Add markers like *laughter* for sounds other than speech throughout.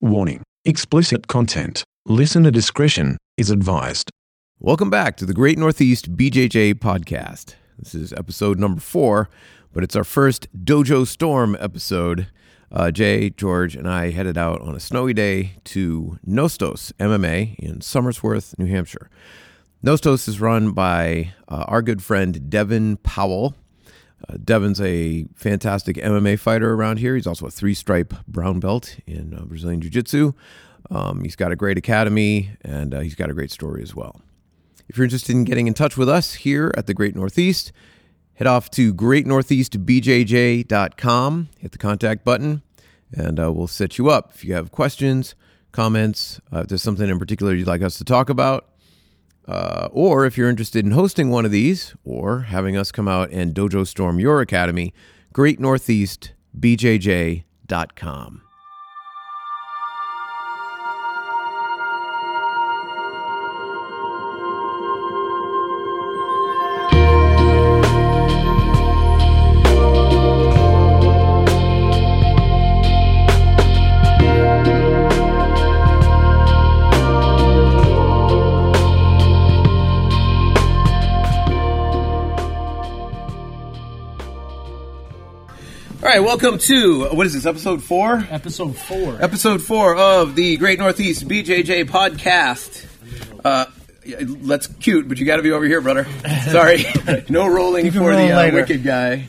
Warning explicit content. Listener discretion is advised. Welcome back to the Great Northeast BJJ podcast. This is episode number four, but it's our first Dojo Storm episode. Uh, Jay, George, and I headed out on a snowy day to Nostos MMA in Somersworth, New Hampshire. Nostos is run by uh, our good friend Devin Powell. Uh, Devin's a fantastic MMA fighter around here. He's also a three stripe brown belt in uh, Brazilian Jiu Jitsu. Um, he's got a great academy and uh, he's got a great story as well. If you're interested in getting in touch with us here at the Great Northeast, head off to greatnortheastbjj.com, hit the contact button, and uh, we'll set you up. If you have questions, comments, uh, if there's something in particular you'd like us to talk about, uh, or if you're interested in hosting one of these or having us come out and dojo storm your academy, greatnortheastbjj.com. All right, welcome to what is this episode four? Episode four. Episode four of the Great Northeast BJJ podcast. Uh, that's cute, but you got to be over here, brother. *laughs* Sorry, no rolling for roll the uh, wicked guy.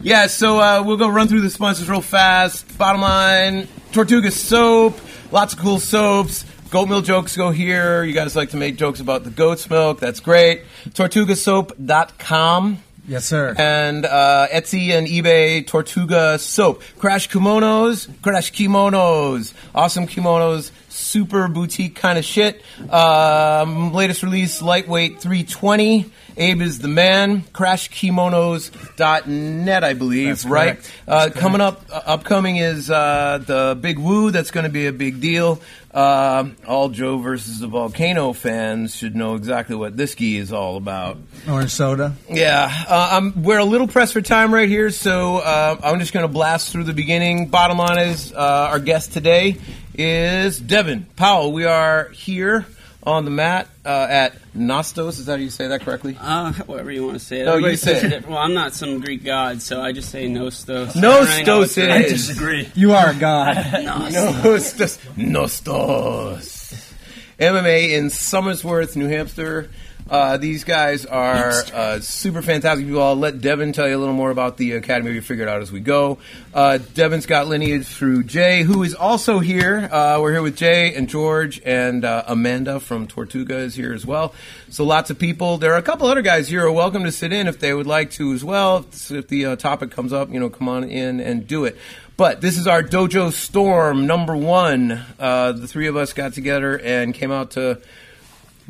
Yeah, so uh, we'll go run through the sponsors real fast. Bottom line: Tortuga soap, lots of cool soaps. Goat milk jokes go here. You guys like to make jokes about the goat's milk. That's great. TortugaSoap.com Yes, sir. and uh, Etsy and eBay Tortuga soap. Crash kimonos, crash kimonos, awesome kimonos, super boutique kind of shit. Um, latest release, lightweight 320. Abe is the man. CrashKimonos.net, I believe, That's right? Uh, coming up, uh, upcoming is uh, the Big Woo. That's going to be a big deal. Uh, all Joe versus the Volcano fans should know exactly what this gi is all about. Orange soda. Yeah, uh, I'm, we're a little pressed for time right here, so uh, I'm just going to blast through the beginning. Bottom line is, uh, our guest today is Devin Powell. We are here on the mat uh, at Nostos. Is that how you say that correctly? Uh, whatever you want to say. No, you Everybody say it. Well, I'm not some Greek god, so I just say Nostos. Nostos it I disagree. You are a god. Nostos. Nostos. MMA in Somersworth, New Hampshire. Uh, these guys are uh, super fantastic people. I'll let Devin tell you a little more about the academy. We figure it out as we go. Uh, Devin's got lineage through Jay, who is also here. Uh, we're here with Jay and George and uh, Amanda from Tortuga is here as well. So lots of people. There are a couple other guys here who are welcome to sit in if they would like to as well. If the uh, topic comes up, you know, come on in and do it. But this is our Dojo Storm number one. Uh, the three of us got together and came out to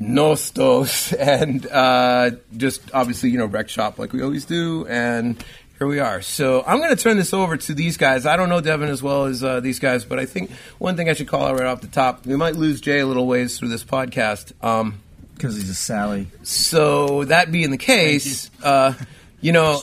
Nostos *laughs* and uh, just obviously, you know, wreck shop like we always do. And here we are. So I'm going to turn this over to these guys. I don't know Devin as well as uh, these guys, but I think one thing I should call out right off the top we might lose Jay a little ways through this podcast. Um, Because he's a Sally. so that being the case, uh, you know,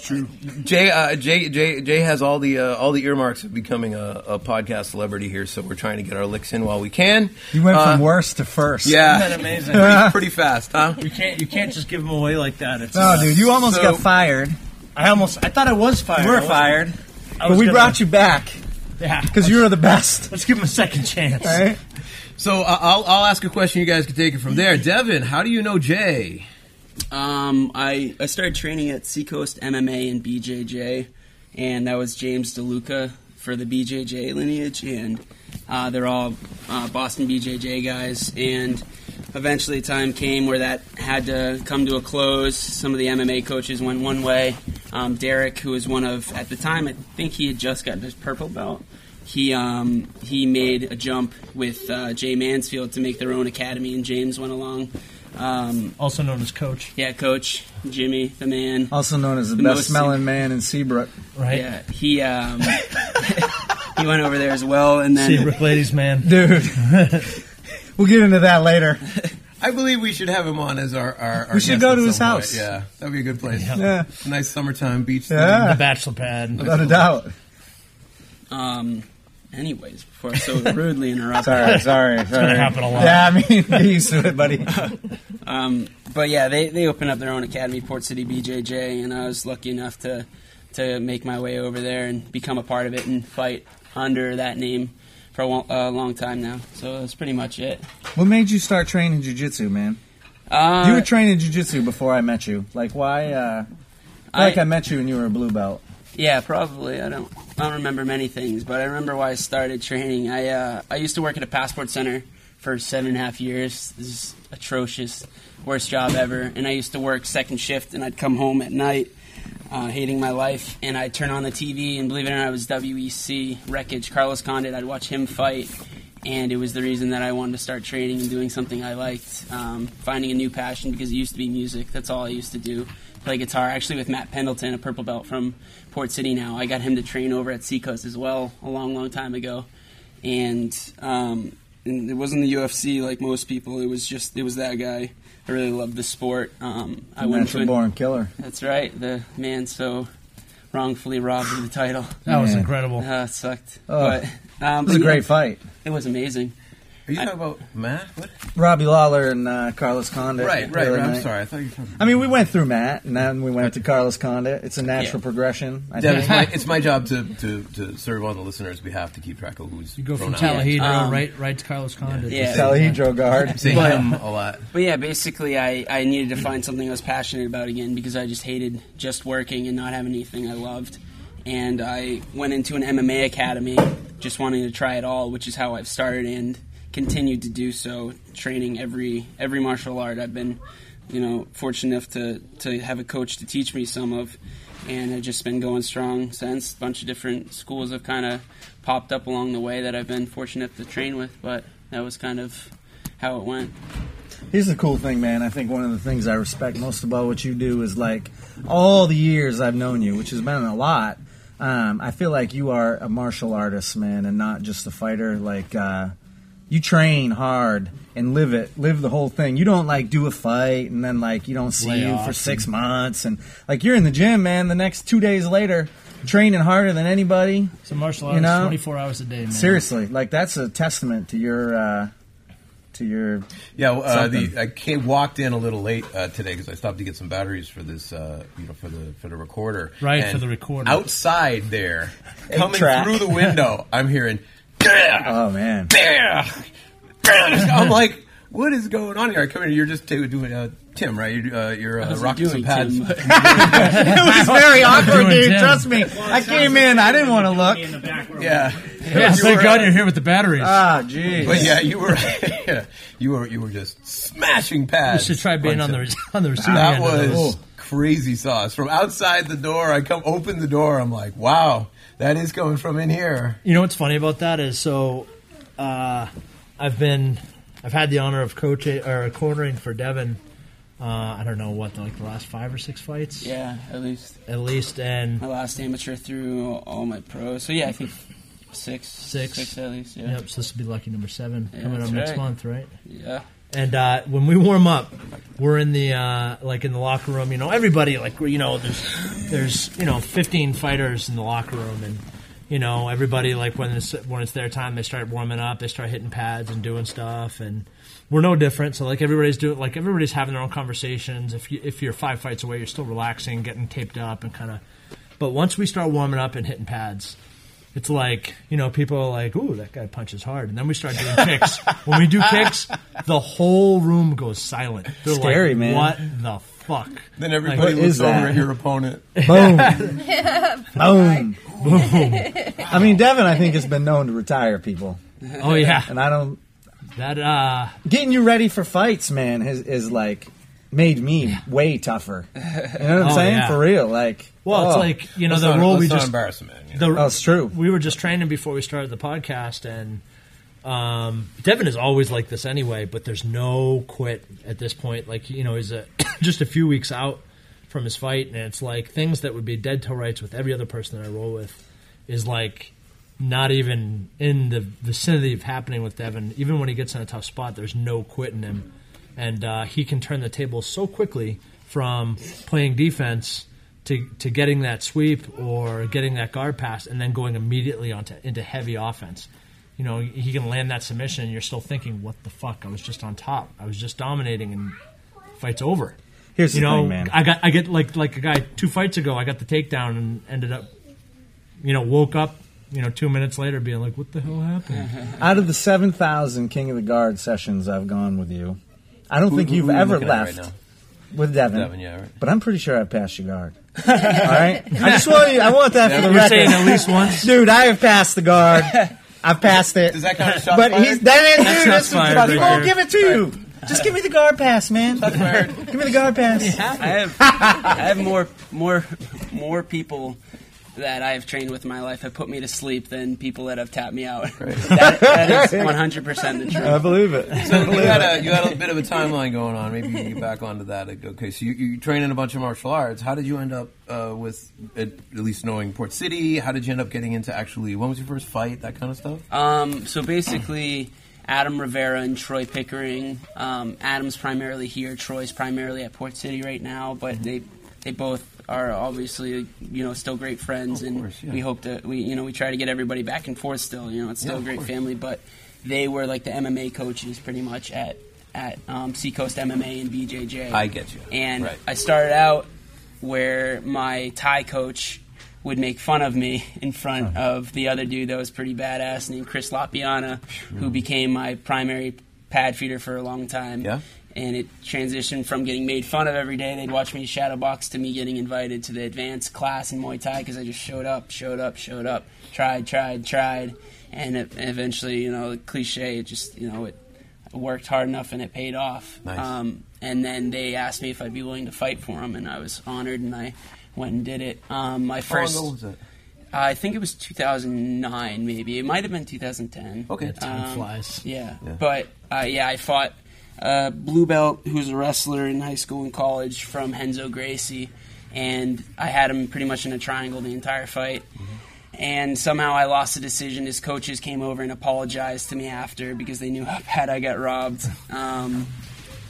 Jay, uh, Jay, Jay, Jay has all the uh, all the earmarks of becoming a, a podcast celebrity here. So we're trying to get our licks in while we can. You went Uh, from worst to first. Yeah, Isn't that amazing? pretty, pretty fast, huh? You can't you can't just give them away like that. It's, No, uh, dude, you almost So- got fired. I almost I thought I was fired. You I were fired. But we gonna- brought you back Yeah, because you were the best. let's give him a second chance. Right? So uh, I'll I'll ask a question. You guys can take it from there. Devin, how do you know Jay? Um, I, I started training at Seacoast MMA and BJJ, and that was James DeLuca for the BJJ lineage, and uh, they're all uh, Boston BJJ guys. And eventually, a time came where that had to come to a close. Some of the MMA coaches went one way. Um, Derek, who was one of at the time, I think he had just gotten his purple belt. He um, he made a jump with uh, Jay Mansfield to make their own academy, and James went along. Um, Also known as coach, yeah, Coach Jimmy, the man. Also known as the, The best most- smelling man in Seabrook. right? Yeah, he um, *laughs* he went over there as well, and then Seabrook Ladies man. *laughs* Dude. we'll get into that later. I believe we should have him on as our. our, our We should guest go to his some point. house. Yeah, that'd be a good place. Yeah. Nice summertime beach. Yeah. The bachelor pad. Without a doubt. um, anyways before I so rudely interrupted. *laughs* Sorry, sorry, sorry. happen a lot. Yeah, I mean, *laughs* get used to it, buddy. *laughs* Um, but yeah, they, they opened up their own academy, Port City BJJ, and I was lucky enough to to make my way over there and become a part of it and fight under that name for a, lo- a long time now. So that's pretty much it. What made you start training jujitsu, man? Uh, You were training jujitsu before I met you. Like, why? Uh, I feel like I- I met you and you were a blue belt. Yeah, probably. I don't. I don't remember many things, but I remember why I started training. I uh, I used to work at a passport center for seven and a half years. This is atrocious, worst job ever. And I used to work second shift, and I'd come home at night, uh, hating my life, and I'd turn on the TV, and believe it or not, it was WEC WrekCage, Carlos Condit. I'd watch him fight, and it was the reason that I wanted to start training and doing something I liked, um, finding a new passion because it used to be music. That's all I used to do. Play guitar, actually with Matt Pendleton, a purple belt from Port City now. I got him to train over at Seacoast as well a long, long time ago, and, um, and it wasn't the UFC like most people. It was just it was that guy. I really loved the sport. Um, I went to Natural an- born killer. That's right. The man so wrongfully robbed of the title. That was incredible. Uh, it sucked. Oh. but um, It was a but yeah, great fight. It was amazing. Are you talking about Matt? What? Robbie Lawler and uh, Carlos Condit. Right, right. right. I'm sorry. I thought you were talking. I mean, we went through Matt, and then we went to Carlos Condit. It's a natural Yeah. progression. I Deb, it's, my, it's my job to, to, to serve on the listeners' behalf to keep track of who's You go from thrown out. Talahidro Um, right right to Carlos Condit. Yeah. Talahidro guard. *laughs* Say But- him a lot. But yeah, basically, I, I needed to find something I was passionate about again because I just hated just working and not having anything I loved. And I went into an MMA academy just wanting to try it all, which is how I've started and continued to do so, training every every martial art. I've been, you know, fortunate enough to, to have a coach to teach me some of, and I've just been going strong since. A bunch of different schools have kind of popped up along the way that I've been fortunate to train with, but that was kind of how it went. Here's the cool thing, man. I think one of the things I respect most about what you do is like all the years I've known you, which has been a lot. Um, I feel like you are a martial artist, man, and not just a fighter. Like uh, you train hard and live it, live the whole thing. You don't like do a fight and then like you don't see Lay you for six months, and like you're in the gym, man. The next two days later, training harder than anybody. So martial arts, You know? 24 hours a day, man. Seriously, like that's a testament to your uh, to your Yeah, uh, the I came, walked in a little late uh, today because I stopped to get some batteries for this, uh, you know, for the for the recorder. Right, And for the recorder. Outside there, coming track. through the window, *laughs* I'm hearing. "Gah! oh man. Gah! Gah!" I'm like, what is going on here? I come in, you're just doing uh, Tim, right? You're, uh, you're uh, rocking some pads. *laughs* *laughs* It was *laughs* very awkward, dude. Tim. Trust me. I came in. I didn't want to look. Yeah, Yeah, You thank were, God uh, you're here with the batteries. Ah, jeez. But yeah, you were, you were, you were just smashing you pads. should try being on the on the receiving That end of those. was crazy sauce. From outside the door, I come open the door. I'm like, wow, that is coming from in here. You know what's funny about that is so uh, I've been I've had the honor of coaching or cornering for Devin. Uh, I don't know what like the last five or six fights Yeah, at least at least, and my last amateur through all my pros. So yeah, I think six, Six. six at least. Yeah, yep. So this will be lucky number seven Yeah, coming up that's next right. month, right? yeah. And uh, when we warm up, we're in the uh, like in the locker room. You know, everybody like you know, there's there's you know 15 fighters in the locker room, and you know everybody like when it's when it's their time, they start warming up, they start hitting pads and doing stuff, and we're no different. So like everybody's doing like everybody's having their own conversations. If you if you're five fights away, you're still relaxing, getting taped up, and kind of. But once we start warming up and hitting pads, it's like you know people are like, "Ooh, that guy punches hard," and then we start doing kicks. *laughs* when we do kicks, the whole room goes silent. They're Scary, like, man. What the fuck? Then everybody what looks over that? at your opponent. *laughs* Boom. *laughs* Boom. boom. I mean, Devin, I think, has been known to retire people, oh yeah, and I don't. that uh, Getting you ready for fights, man, has, is like made me way tougher. You know what I'm Oh, saying? yeah. For real, like. well, it's oh. like you know Let's the not- role let's we not just embarrass him, man. you the know? Oh, true. we were just training before we started the podcast, and um, Devin is always like this anyway. But there's no quit at this point. Like you know, he's a, *coughs* just a few weeks out from his fight, and it's like things that would be dead to rights with every other person that I roll with is like not even in the vicinity of happening with Devin. Even when he gets in a tough spot, there's no quitting him, and uh, he can turn the table so quickly from playing defense to to getting that sweep or getting that guard pass and then going immediately onto into heavy offense. You know, he can land that submission and you're still thinking, "What the fuck? I was just on top. I was just dominating and fight's over." Here's the you know, thing, man. I got I get like like a guy two fights ago. I got the takedown and ended up, you know, woke up, you know, two minutes later being like, "What the hell happened?" *laughs* Out of the 7,000 King of the Guard sessions I've gone with you, I don't Who- think who- you've who ever left right with Devin. Devin, yeah, right. But I'm pretty sure I've passed your guard. *laughs* All right? I just want you, I want that for the You're saying record. at least once. Dude, I have passed the guard. I've passed it. Does that count as shots But fired? he's that ain't dude. shots That's fired that's- right won't there. give it to you. Just give me the guard pass, man. Give me the guard pass. *laughs* I have I have more more more people that I have trained with in my life have put me to sleep than people that have tapped me out. *laughs* That, that is 100 percent the truth. I believe it. *laughs* So you had a you had a bit of a timeline going on. Maybe you can get back onto that. Okay, so you, you train in a bunch of martial arts. How did you end up uh, with at, at least knowing Port City? How did you end up getting into actually? When was your first fight? That kind of stuff. Um, so basically, Adam Rivera and Troy Pickering. Um, Adam's primarily here. Troy's primarily at Port City right now, but they they both are obviously you know still great friends, and course, yeah. we hope that we you know we try to get everybody back and forth. Still, you know, it's still Yeah, a great course. family, but they were like the MMA coaches pretty much at at um, Seacoast MMA and BJJ. I get you. And Right. I started out where my Thai coach would make fun of me *laughs* in front of the other dude that was pretty badass named Chris Lapiana, who became my primary pad feeder for a long time. Yeah. And it transitioned from getting made fun of every day. They'd watch me shadow box to me getting invited to the advanced class in Muay Thai because I just showed up, showed up, showed up, tried, tried, tried, and it, eventually, you know, the cliche, it just, you know, it worked hard enough and it paid off. Nice. Um, and then they asked me if I'd be willing to fight for them, and I was honored, and I went and did it. Um, my How long first, ago was it? I think it was 2009, maybe. It might have been 2010. Okay. Time Um, flies. Yeah, Yeah. but uh, yeah, I fought blue belt, who was a wrestler in high school and college from Renzo Gracie, and I had him pretty much in a triangle the entire fight. And somehow I lost the decision. His coaches came over and apologized to me after because they knew how *laughs* bad I got robbed. Um,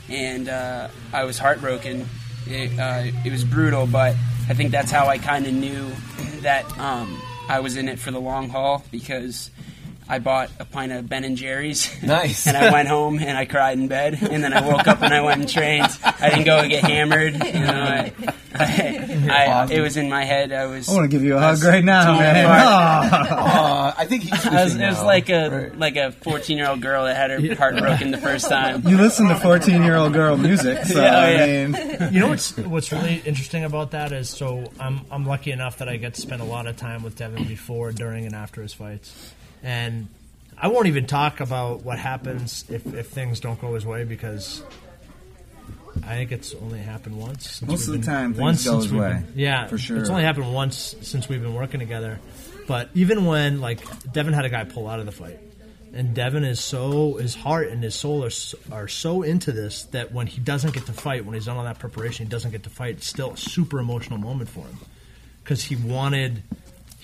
and uh, I was heartbroken. It, uh, it was brutal, but I think that's how I kind of knew that um, I was in it for the long haul because I bought a pint of Ben and Jerry's. *laughs* Nice. and I went home and I cried in bed, and then I woke up and I went and trained. I didn't go and get hammered. You know, I, I, I, it was in my head. I was. I want to give you a hug right now, man. apart. *laughs* Oh. Uh, I think he's. I was, it was like a Right. like a fourteen year old girl that had her heart broken the first time. You listen to 14 year old girl music, so Yeah, oh, I mean, You know what's what's really interesting about that is so I'm I'm lucky enough that I get to spend a lot of time with Devin before, during, and after his fights, and I won't even talk about what happens if, if things don't go his way because I think it's only happened once. Most of the been- time things once go his way, been- yeah, for sure. It's only happened once since we've been working together. But even when like Devin had a guy pull out of the fight, and Devin is so his heart and his soul are so, are so into this that when he doesn't get to fight, when he's done all that preparation, he doesn't get to fight. It's still a super emotional moment for him because he wanted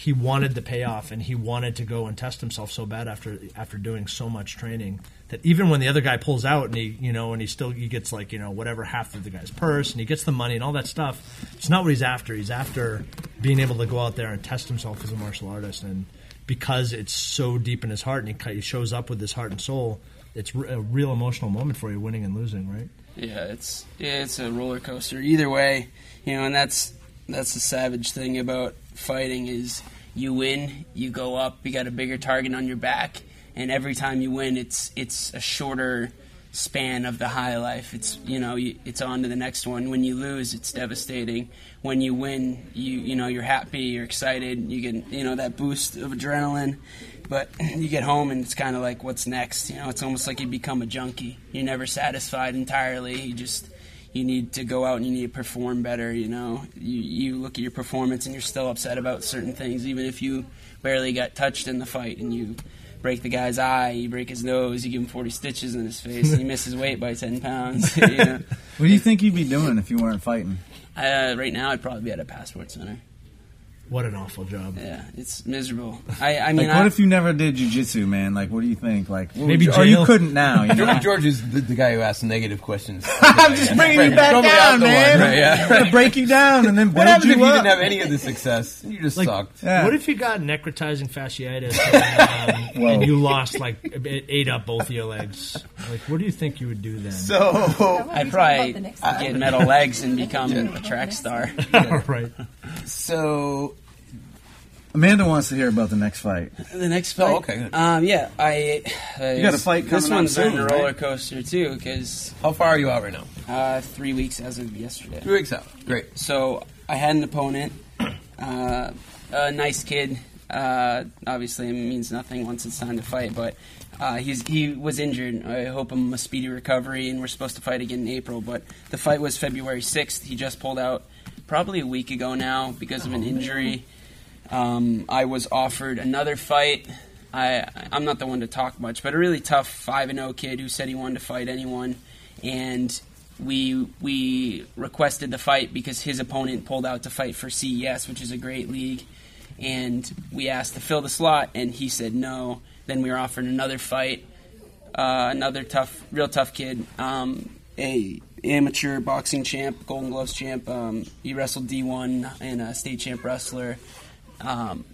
he wanted the payoff and he wanted to go and test himself so bad after after doing so much training that even when the other guy pulls out and he you know and he still he gets like you know whatever half of the guy's purse and he gets the money and all that stuff it's not what he's after he's after being able to go out there and test himself as a martial artist and because it's so deep in his heart and he, he shows up with his heart and soul it's a real emotional moment for you winning and losing right Yeah, it's yeah, it's a roller coaster. Either way, you know, and that's that's the savage thing about fighting is you win, you go up, you got a bigger target on your back, and every time you win, it's it's a shorter span of the high life. It's you know, you, it's on to the next one. When you lose, it's devastating. When you win, you you know, you're happy, you're excited, you get you know that boost of adrenaline. But *laughs* you get home and it's kind of like, what's next? You know, it's almost like you become a junkie. You're never satisfied entirely. You just you need to go out and you need to perform better. You know, you you look at your performance and you're still upset about certain things, even if you barely got touched in the fight and you break the guy's eye, you break his nose, you give him 40 stitches in his face, and he misses weight by 10 pounds. *laughs* you know? what do you think you'd be doing if you weren't fighting? uh, right now, I'd probably be at a passport center. What an awful job. Yeah, it's miserable. I, I mean, Like, what I, if you never did jujitsu, man? Like, what do you think? Like, Maybe you, or you couldn't now. You know? George, George is the, the guy who asks negative questions. *laughs* I'm just bringing you back Throw down, man. one, right, yeah. I'm gonna break you down and then build What happens you if you didn't have any of the success? You just Like, sucked. Yeah. What if you got necrotizing fasciitis and, *laughs* um, and you lost like it ate up both of your legs? Like, what do you think you would do then? So, I'd probably *laughs* get metal legs and become a track star. right. so Amanda wants to hear about the next fight. The next fight. Oh, okay, good. Um, yeah, I. Uh, You got a fight coming This one's been soon, a right? roller coaster too, because how far are you out right now? uh, three weeks as of yesterday. Three weeks out. Great. So I had an opponent, uh, a nice kid. Uh, obviously, it means nothing once it's time to fight, but uh, he's he was injured. I hope him a speedy recovery, and we're supposed to fight again in April. But the fight was February sixth. He just pulled out probably a week ago now because of an injury. Um, I was offered another fight. I I'm not the one to talk much, but a really tough five and zero kid who said he wanted to fight anyone, and we we requested the fight because his opponent pulled out to fight for CES, which is a great league, and we asked to fill the slot, and he said no. Then we were offered another fight, uh, another tough, real tough kid, um, a amateur boxing champ, Golden Gloves champ. Um, he wrestled D1 and a state champ wrestler. Um,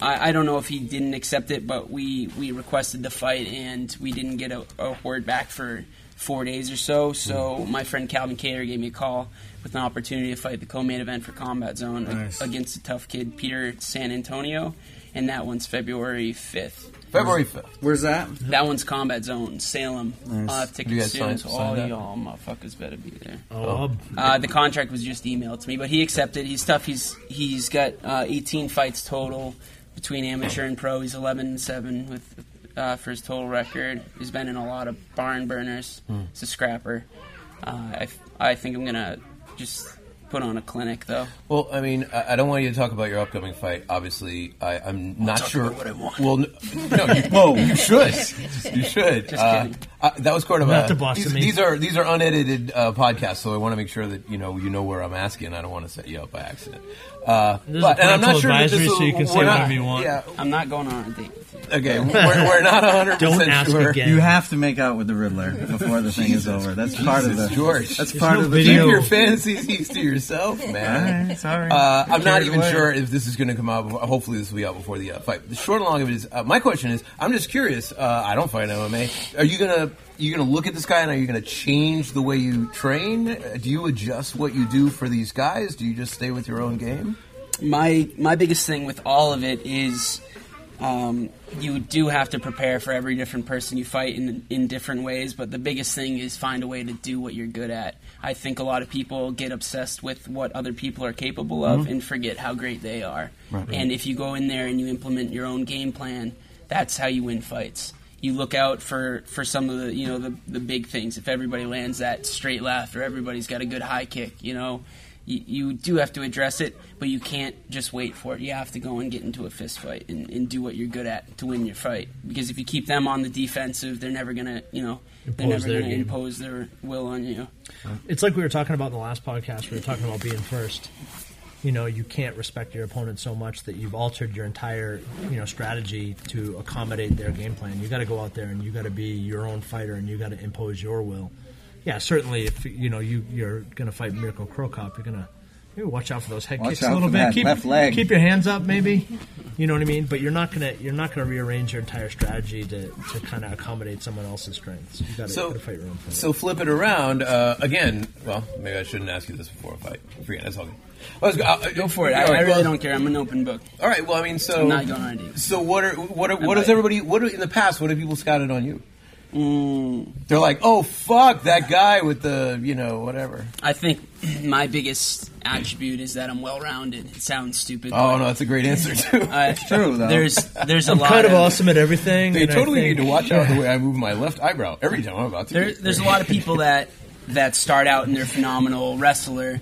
I, I don't know if he didn't accept it, but we, we requested the fight and we didn't get a, a word back for four days or so. So my friend Calvin Cater gave me a call with an opportunity to fight the co-main event for Combat Zone Nice. against a tough kid, Peter San Antonio, and that one's February fifth. February fifth. Where's that? That one's Combat Zone, Salem. Nice. I'll have You tickets guys soon, signed- so signed all that? y'all motherfuckers better be there. Oh, Uh, the contract was just emailed to me, but he accepted. He's tough. He's he's got uh, 18 fights total between amateur and pro. He's 11 and seven with uh, for his total record. He's been in a lot of barn burners. He's a scrapper. Uh, I, I think I'm gonna just put on a clinic though. Well, I mean, I, I don't want you to talk about your upcoming fight. Obviously, I, I'm not talk sure. about what I want. Well, n- no, you, whoa, you *laughs* should. You should. Just Uh, kidding. uh, that was part of Not a, to bust these, me. these are these are unedited uh, podcasts, so I want to make sure that you know you know where I'm asking. I don't want to set you up by accident. Uh, but, and I'm not parental sure that this will- so you can say not- whatever you want. Yeah. I'm not going on a date. Okay. *laughs* We're, we're not 100 Don't ask sure. again. You have to make out with the Riddler before the thing is over. That's part of the. George. That's There's part no of the. video. Keep your fantasies *laughs* to yourself, man. Alright, sorry. Uh, I'm not even away. sure if this is going to come out. Before, hopefully, this will be out before the uh, fight. The short and long of it is, uh, my question is, I'm just curious. Uh, I don't fight MMA. Are you gonna you gonna look at this guy and are you gonna change the way you train? Uh, Do you adjust what you do for these guys? Do you just stay with your own game? my my biggest thing with all of it is um, you do have to prepare for every different person you fight in in different ways. But the biggest thing is find a way to do what you're good at. I think a lot of people get obsessed with what other people are capable of and forget how great they are. And if you go in there and you implement your own game plan, that's how you win fights. You look out for, for some of the you know the the big things. If everybody lands that straight left or everybody's got a good high kick, you know, you, you do have to address it, but you can't just wait for it. You have to go and get into a fist fight and, and do what you're good at to win your fight. Because if you keep them on the defensive, they're never gonna, you know, they're Impose never their gonna game. impose their will on you. It's like we were talking about in the last podcast. We were talking about being first. You know, you can't respect your opponent so much that you've altered your entire, you know, strategy to accommodate their game plan. You got to go out there and you got to be your own fighter and you got to impose your will. Yeah, certainly. If you know you you're going to fight Mirko Cro Cop, you're going to maybe watch out for those head Watch kicks out a little for bit. that keep left leg. keep your hands up, maybe. You know what I mean? But you're not gonna you're not gonna rearrange your entire strategy to, to kind of accommodate someone else's strengths. You got to So, fight your own fight. so flip it around uh, again. Well, maybe I shouldn't ask you this before a fight. Forget it. That's all good. Let's go, uh, Go for it. I, I really well- don't care. I'm an open book. All right. Well, I mean, so I'm not going on. So what are what are, what does everybody what are, in the past? What have people scouted on you? Mm, They're like, oh fuck that guy with the you know whatever. I think *clears throat* my biggest attribute is that I'm well rounded. It sounds stupid. Oh no, that's a great answer too. *laughs* uh, true, though. There's there's a I'm lot kind of of awesome at everything. They totally think- need to watch out the way I move my left eyebrow every time I'm about to. There, there's a lot of people that that start out and they're phenomenal wrestler,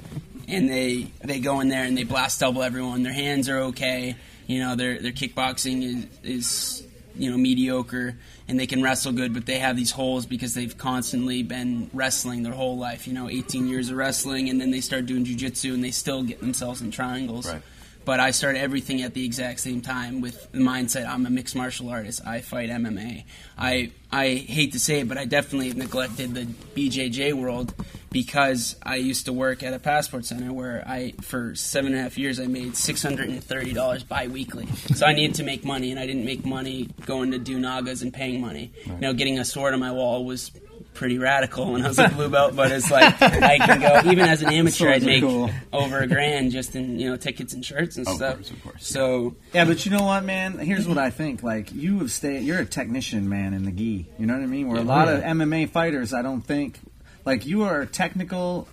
and they they go in there and they blast double everyone. Their hands are okay. You know, their their kickboxing is is you know mediocre, and they can wrestle good, but they have these holes because they've constantly been wrestling their whole life. You know, 18 years of wrestling, and then they start doing jujitsu, and they still get themselves in triangles. Right. But I started everything at the exact same time with the mindset I'm a mixed martial artist. I fight MMA. I I hate to say it, but I definitely neglected the BJJ world because I used to work at a passport center where I, for seven and a half years, I made six hundred and thirty dollars biweekly. So I needed to make money, and I didn't make money going to do NAGAs and paying money. You know, getting a sword on my wall was pretty radical when I was a blue belt, but it's like I can go *laughs* even as an amateur, I'd make cool. over a grand just in you know tickets and shirts and Of stuff. course, of course. So Yeah, but you know what, man? Here's what I think. Like you have stayed, you're a technician, man, in the gi. You know what I mean? Where a lot of oh, MMA fighters, I don't think, like you are a technical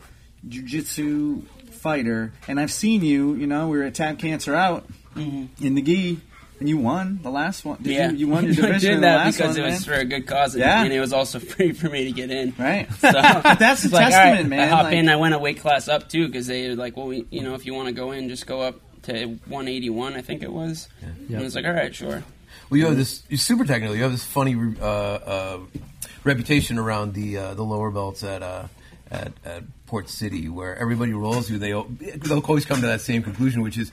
jujitsu fighter, and I've seen you. You know, we were at Tap Cancer Out mm-hmm. in the gi, and you won the last one. Did yeah, you, you won your *laughs* I did in the that last because one, it was man. for a good cause, and, Yeah. and it was also *laughs* free for me to get in. right. *laughs* So That's a like, testament, right, man. I hop Like- in. I went a weight class up too because they were like, well, we, you know, if you want to go in, just go up to 181, I think it was. And I was like, all right, sure. Well, you have this. You're super technical. You have this funny uh, uh, reputation around the uh, the lower belts at, uh, at at Port City, where everybody rolls you. They they'll always come to that same conclusion, which is,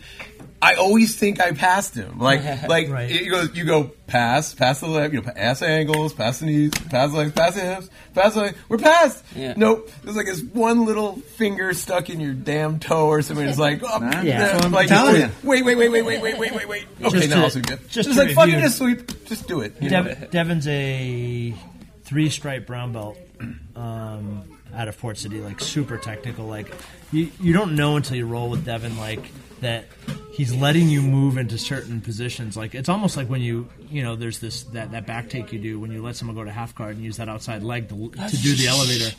I always think I passed him. Like *laughs* like Right. you go you go pass pass the leg, you know, pass the ankles, pass the knees, pass the legs, pass the hips, pass the leg. We're past. Yeah. Nope. There's like this one little finger stuck in your damn toe or something. It's like, oh, Nah, Yeah. that's what I'm like, telling you. Wait, wait, wait, wait, wait, wait, wait, wait, wait. Okay, now to- I'll sweep it. just Just, to like fucking review- just sweep. Just do it. Dev, Devin's a three stripe brown belt um, out of Port City, like super technical. Like you, you don't know until you roll with Devin, like that he's letting you move into certain positions. Like it's almost like when you, you know, there's this that, that back take you do when you let someone go to half guard and use that outside leg to, to do the elevator.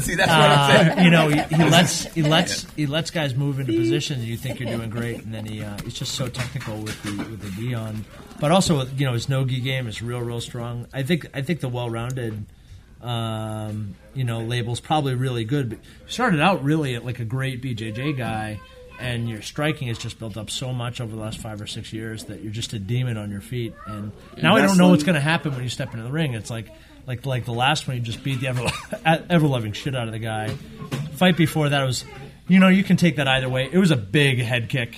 *laughs* See, that's what I'm saying. Uh, you know, he, he lets he lets he lets guys move into positions. You think you're doing great, and then he uh, he's just so technical with the with the gi on. But also, you know, his no gi game is real, real strong. I think I think the well rounded, um, you know, label's probably really good. But you started out really at like a great BJJ guy. And your striking has just built up so much over the last five or six years that you're just a demon on your feet. And now I don't know what's going to happen when you step into the ring. It's like, like, like the last one, you just beat the ever, *laughs* ever loving shit out of the guy. Fight before that was, you know, you can take that either way. It was a big head kick,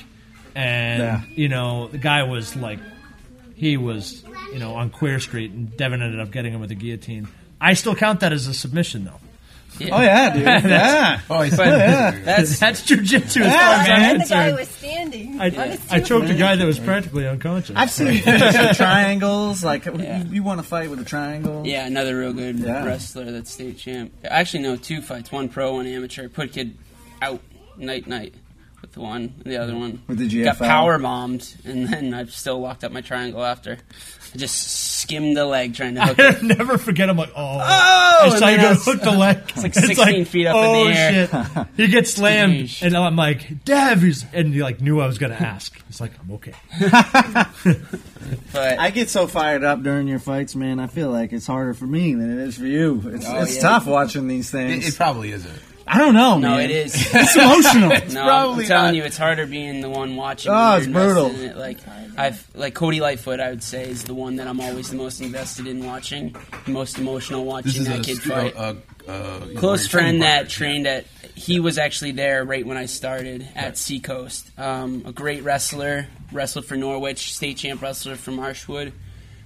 and Yeah. you know the guy was like, he was, you know, on Queer Street, and Devin ended up getting him with a guillotine. I still count that as a submission, though. Oh yeah, dude. *laughs* yeah. Oh, he's oh, That's that's jujitsu as far as I'm man. And the guy was standing. I, on I choked a guy that was practically unconscious. I've seen you finish with triangles. Like Yeah. you, you want to fight with a triangle? Yeah, another real good Yeah. wrestler that's state champ. Actually, no, two fights, one pro, one amateur. Put a kid out night night with the one, and the other one With the got power bombed, and then I've still locked up my triangle after. I just skimmed the leg trying to hook it. I *laughs* never forget. I'm like, oh, Oh, I and saw you then go I to was- hook the leg. *laughs* It's like 16 feet up in oh, the air. shit. *laughs* He gets slammed, Sheesh. and I'm like, Dev, he's, and he like knew I was gonna ask. He's like, I'm okay. But I get so fired up during your fights, man. I feel like it's harder for me than it is for you. It's, Oh, it's yeah. tough watching these It, things. it probably isn't. I don't know, no, man. it is. *laughs* It's emotional. *laughs* No, probably I'm telling not. you, it's harder being the one watching. Oh, it's brutal. in it. Like I've like Cody Lightfoot, I would say is the one that I'm always the most invested in watching, the most emotional watching is that kid stu- fight. uh, uh, you Close friend that partner. trained at. He was actually there right when I started at Seacoast. Um, a great wrestler, wrestled for Norwich, state champ wrestler from Marshwood.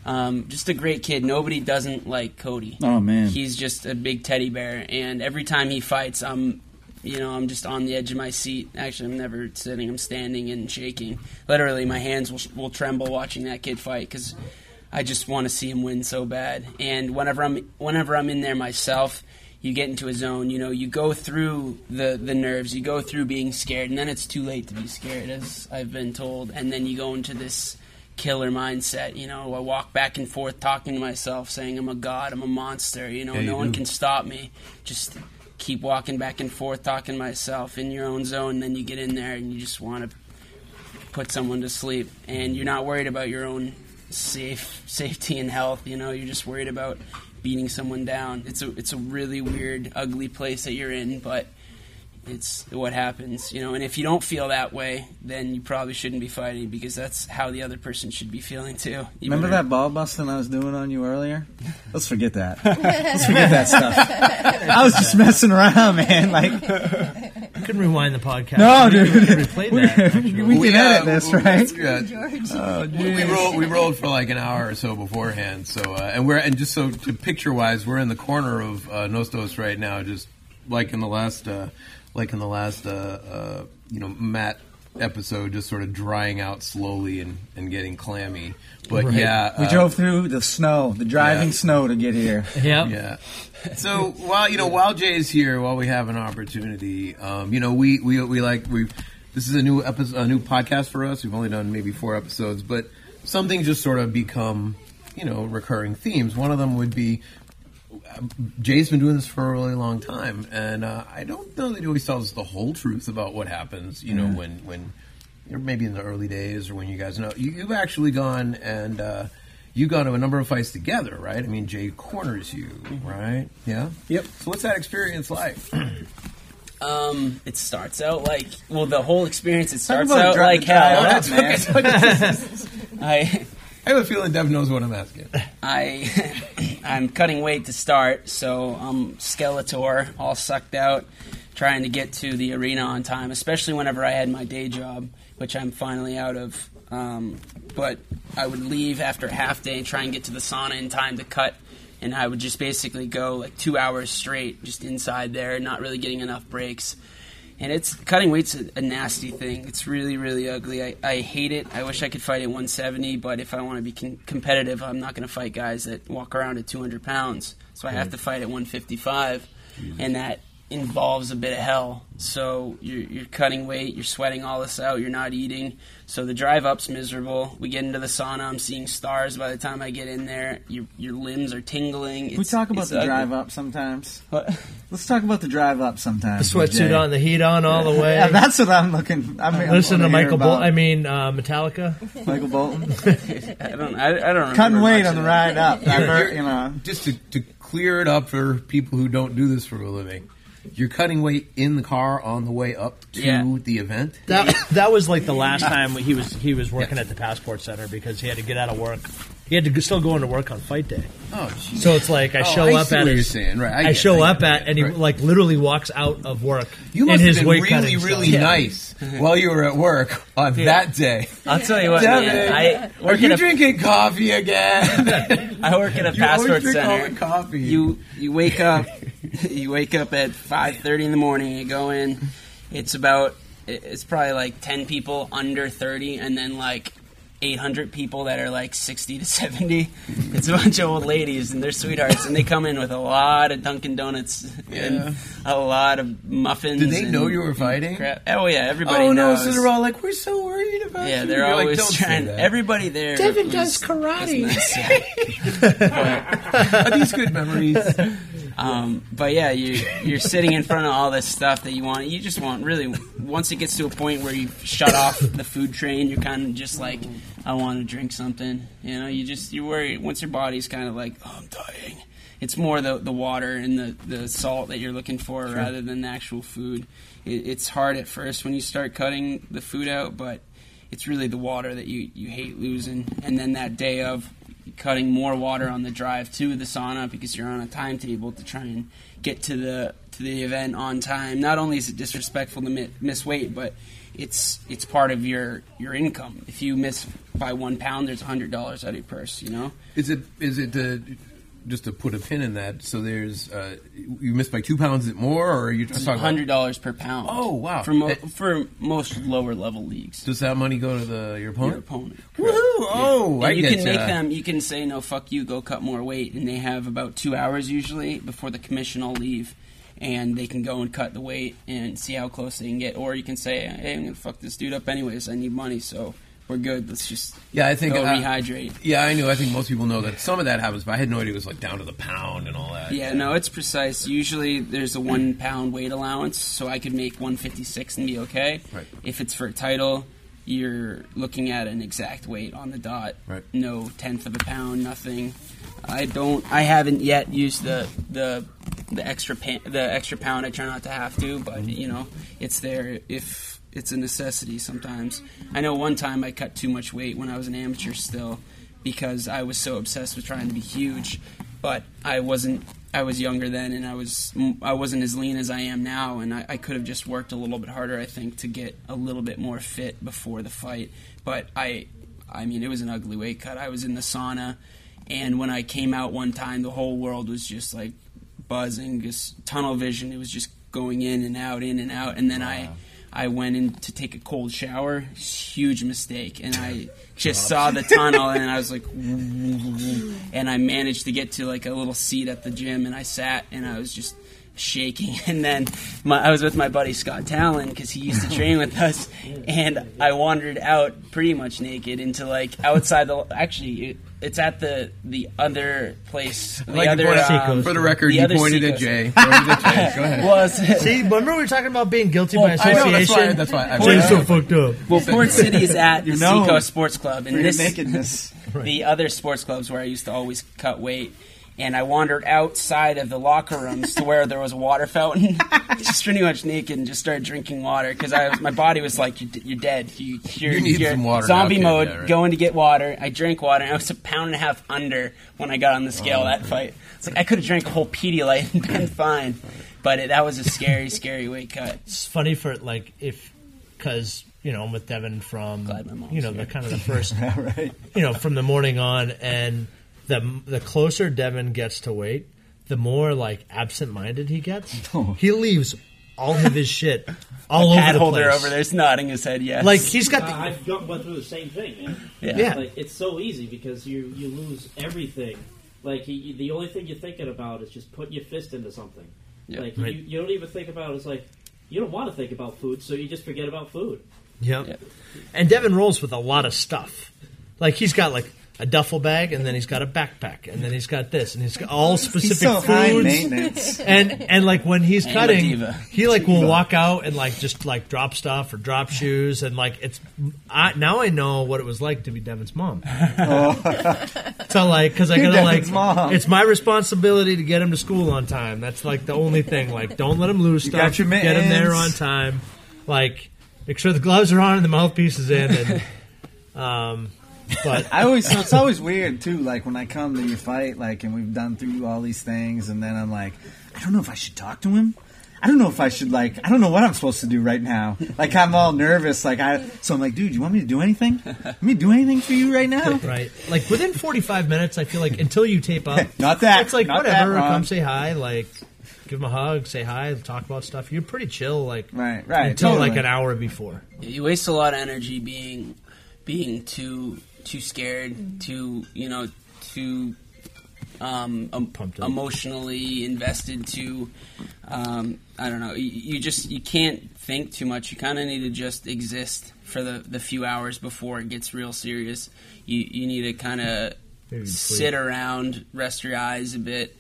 Um, just a great kid. Nobody doesn't like Cody. Oh, man. he's just a big teddy bear, and every time he fights, I'm, you know, I'm just on the edge of my seat. Actually, I'm never sitting. I'm standing and shaking. Literally, my hands will, will tremble watching that kid fight because I just want to see him win so bad. And whenever I'm whenever I'm in there myself, you get into a zone. You know, you go through the the nerves. You go through being scared, and then it's too late to be scared, as I've been told. And then you go into this killer mindset. You know, I walk back and forth talking to myself, saying I'm a god, I'm a monster. You know, Yeah, you no one do. can stop me. Just keep walking back and forth, talking to myself in your own zone. Then you get in there and you just want to put someone to sleep, and you're not worried about your own safe safety and health. You know, you're just worried about beating someone down. It's a it's a really weird, ugly place that you're in, but it's what happens, you know. And if you don't feel that way, then you probably shouldn't be fighting because that's how the other person should be feeling too. You Remember better- that ball busting I was doing on you earlier? *laughs* Let's forget that. Let's forget that stuff. I was just *laughs* messing around, man. Like, can rewind the podcast. No, We dude. can replay that. actually. we can Yeah, edit this, we- right? yeah. George. we rolled we rolled for like an hour or so beforehand. So uh, and we're and just so to picture wise, we're in the corner of uh, Nostos right now, just like in the last uh, like in the last uh, uh, you know Matt episode, just sort of drying out slowly and, and getting clammy. But Right. yeah, We uh, drove through the snow, the driving Yeah. snow to get here. *laughs* Yep. Yeah. So while you know, while Jay's here, while we have an opportunity, um, you know, we we we like we. This is a new episode, a new podcast for us. We've only done maybe four episodes, but some things just sort of become, you know, recurring themes. One of them would be Jay's been doing this for a really long time, and uh, I don't know that he always tells us the whole truth about what happens. You know, when when or maybe in the early days, or when you guys know you, you've actually gone and uh, you gone to a number of fights together, right? I mean, Jay corners you, right? Yeah. Yep. So what's that experience like? *clears throat* Um, it starts out like well, the whole experience. It starts out like hell. up, man. *laughs* I I have a feeling Dev knows what I'm asking. I *laughs* I'm cutting weight to start, so I'm Skeletor, all sucked out, trying to get to the arena on time, especially whenever I had my day job, which I'm finally out of. Um, but I would leave after half day and try and get to the sauna in time to cut, and I would just basically go like two hours straight, just inside there, not really getting enough breaks. And it's cutting weight's a, a nasty thing. It's really, really ugly. I, I hate it. I wish I could fight at 170, but if I want to be con- competitive, I'm not going to fight guys that walk around at 200 pounds. So I have mm. to fight at 155, mm. and that involves a bit of hell. So you're, you're cutting weight, you're sweating all this out, you're not eating. So the drive up's miserable. We get into the sauna, I'm seeing stars by the time I get in there. Your, your limbs are tingling. we talk about the ugly. drive up sometimes. What? Let's talk about the drive up sometimes. The with sweatsuit on, the heat on, all the *laughs* way. Yeah, that's what I'm looking. I'm, I'm Listen to wanna Michael. Bol- about I mean uh, Metallica. *laughs* Michael Bolton *laughs* I don't, I, I don't cutting remember weight on the ride up. I You're- heard, you're- you know, Just to, to clear it up for people who don't do this for a living, you're cutting weight in the car on the way up to Yeah. the event. That that was like the last time he was he was working at the passport center because he had to get out of work. He had to still go into work on fight day. Oh, geez. So it's like I Oh, show I up see at what you're his, saying. Right, I I, show I up at it. and he Right. like literally walks out of work You in must his have been really, really stuff. Yeah. nice mm-hmm. while you were at work on that day. I'll tell you what, Devin, man. I Are you a, drinking coffee again? *laughs* I work at a you passport drink all center. coffee. You you wake up, *laughs* you wake up at five thirty in the morning. You go in. It's about it's probably like ten people under thirty, and then like. 800 people that are like 60 to 70. *laughs* It's a bunch of old ladies and they're sweethearts and they come in with a lot of Dunkin' Donuts Yeah. and a lot of muffins. Did they and know you were fighting? crap. Oh yeah, everybody oh no! knows. So they're all like, "We're so worried about yeah, you." they're You're always "Don't trying. Everybody there. Devin was- does karate. nice, yeah. *laughs* Are these good memories? Um, but yeah, you you're sitting in front of all this stuff that you want. You just want really. Once it gets to a point where you shut off the food train, you're kind of just like, I want to drink something. You know, you just you worry. Once your body's kind of like, oh, I'm dying. It's more the the water and the the salt that you're looking for rather than the actual food. It, it's hard at first when you start cutting the food out, but it's really the water that you you hate losing. And then that day of cutting more water on the drive to the sauna because you're on a timetable to try and get to the to the event on time. Not only is it disrespectful to mi- miss weight, but it's it's part of your your income. If you miss by one pound, there's a hundred dollars out of your purse. You know. Is it is it uh, just to put a pin in that? So there's uh, you missed by two pounds more, or are you just talking about- Hundred dollars per pound. Oh, wow. For mo- Eh. for most lower level leagues, Does that money go to the your opponent? your opponent? Woohoo! Oh, And I you can make them. You can say no, fuck you, go cut more weight, and they have about two hours usually before the commission will leave, and they can go and cut the weight and see how close they can get. Or you can say, hey, I'm gonna fuck this dude up anyways. I need money, so we're good. Let's just Yeah, I think go uh, rehydrate. Yeah, I knew. I think most people know that some of that happens, but I had no idea it was like down to the pound and all that. Yeah, no, it's precise. Usually there's a one pound weight allowance, so I could make 156 and be okay. Right. If it's for a title, you're looking at an exact weight on the dot. Right. No tenth of a pound, nothing. I don't. I haven't yet used the the the extra pa- the extra pound. I try not to have to, but you know, it's there if it's a necessity. Sometimes I know one time I cut too much weight when I was an amateur still because I was so obsessed with trying to be huge, but I wasn't I was younger then, and I was I wasn't as lean as I am now, and I, I could have just worked a little bit harder, I think, to get a little bit more fit before the fight. But I, I mean, it was an ugly weight cut. I was in the sauna, and when I came out one time, the whole world was just like buzzing, just tunnel vision. It was just going in and out, in and out, and then I. I went in to take a cold shower. Huge mistake, and I *laughs* just saw the tunnel, and I was like, *laughs* and I managed to get to like a little seat at the gym, and I sat, and I was just shaking. *laughs* And then my, I was with my buddy Scott Talon because he used to *laughs* train with us, and I wandered out pretty much naked into like outside the. Actually, it, it's at the the other place. The Like other point um, for the record, the you other pointed at Jay. *laughs* Pointed at Jay. Go ahead. Was See, remember we were talking about being guilty by I know, association? that's why. That's why. I Jay's so fucked up. well, Port City is at the You're Seacoast Sports Club, and For your this nakedness. the other sports clubs where I used to always cut weight. And I wandered outside of the locker rooms to where there was a water fountain, *laughs* just pretty much naked, and just started drinking water because I was, my body was like, "You're, you're dead. You, you're, You need you're some water Zombie now, mode. Yeah, right. Going to get water. I drank water. and I was a pound and a half under when I got on the oh, scale Oh, that fight. It's like I could have drank a whole Pedialyte and been *laughs* fine, but it, that was a scary, scary weight cut. It's funny for like if because you know I'm with Devin from Glad my mom's you know the kind of the first *laughs* right. you know from the morning on and the the closer Devin gets to weight, the more like absent-minded he gets. He leaves all of his shit *laughs* all over Pad the holder place. over there's nodding his head. Yes, Like he's got Uh, the, I've got, went through the same thing, man. yeah. yeah. Like it's so easy because you you lose everything. Like you, you- the only thing you're thinking about is just putting your fist into something. Yeah. like Right. you, you don't even think about it's like you don't want to think about food, so you just forget about food. Yep. Yep. And Devin rolls with a lot of stuff. Like he's got like a duffel bag, and then he's got a backpack, and then he's got this, and he's got all specific He's so high foods. maintenance. and and like when he's I'm cutting, he like will walk out and like just like drop stuff or drop shoes, and like it's I, now I know what it was like to be Devin's mom. *laughs* so like because I gotta like mom. it's my responsibility to get him to school on time. That's like the only thing. Like don't let him lose You stuff. got your get him there on time. Like make sure the gloves are on and the mouthpiece is in. And um, but I always so it's always weird too. Like when I come to your fight, like and we've done through all these things, and then I'm like, I don't know if I should talk to him. I don't know if I should like. I don't know what I'm supposed to do right now. Like I'm all nervous. Like I. So I'm like, dude, you want me to do anything? Let me do anything for you right now? right, like within forty five minutes, I feel like until you tape up, *laughs* Not that. it's like Not whatever. that, come say hi, like give him a hug, say hi, talk about stuff. You're pretty chill, like Right. Right. until totally. like an hour before. you waste a lot of energy being being too too scared too you know too um, um, emotionally invested to um, I don't know. You, you just you can't think too much. You kind of need to just exist for the, the few hours before it gets real serious. You you need to kind of sit around rest your eyes a bit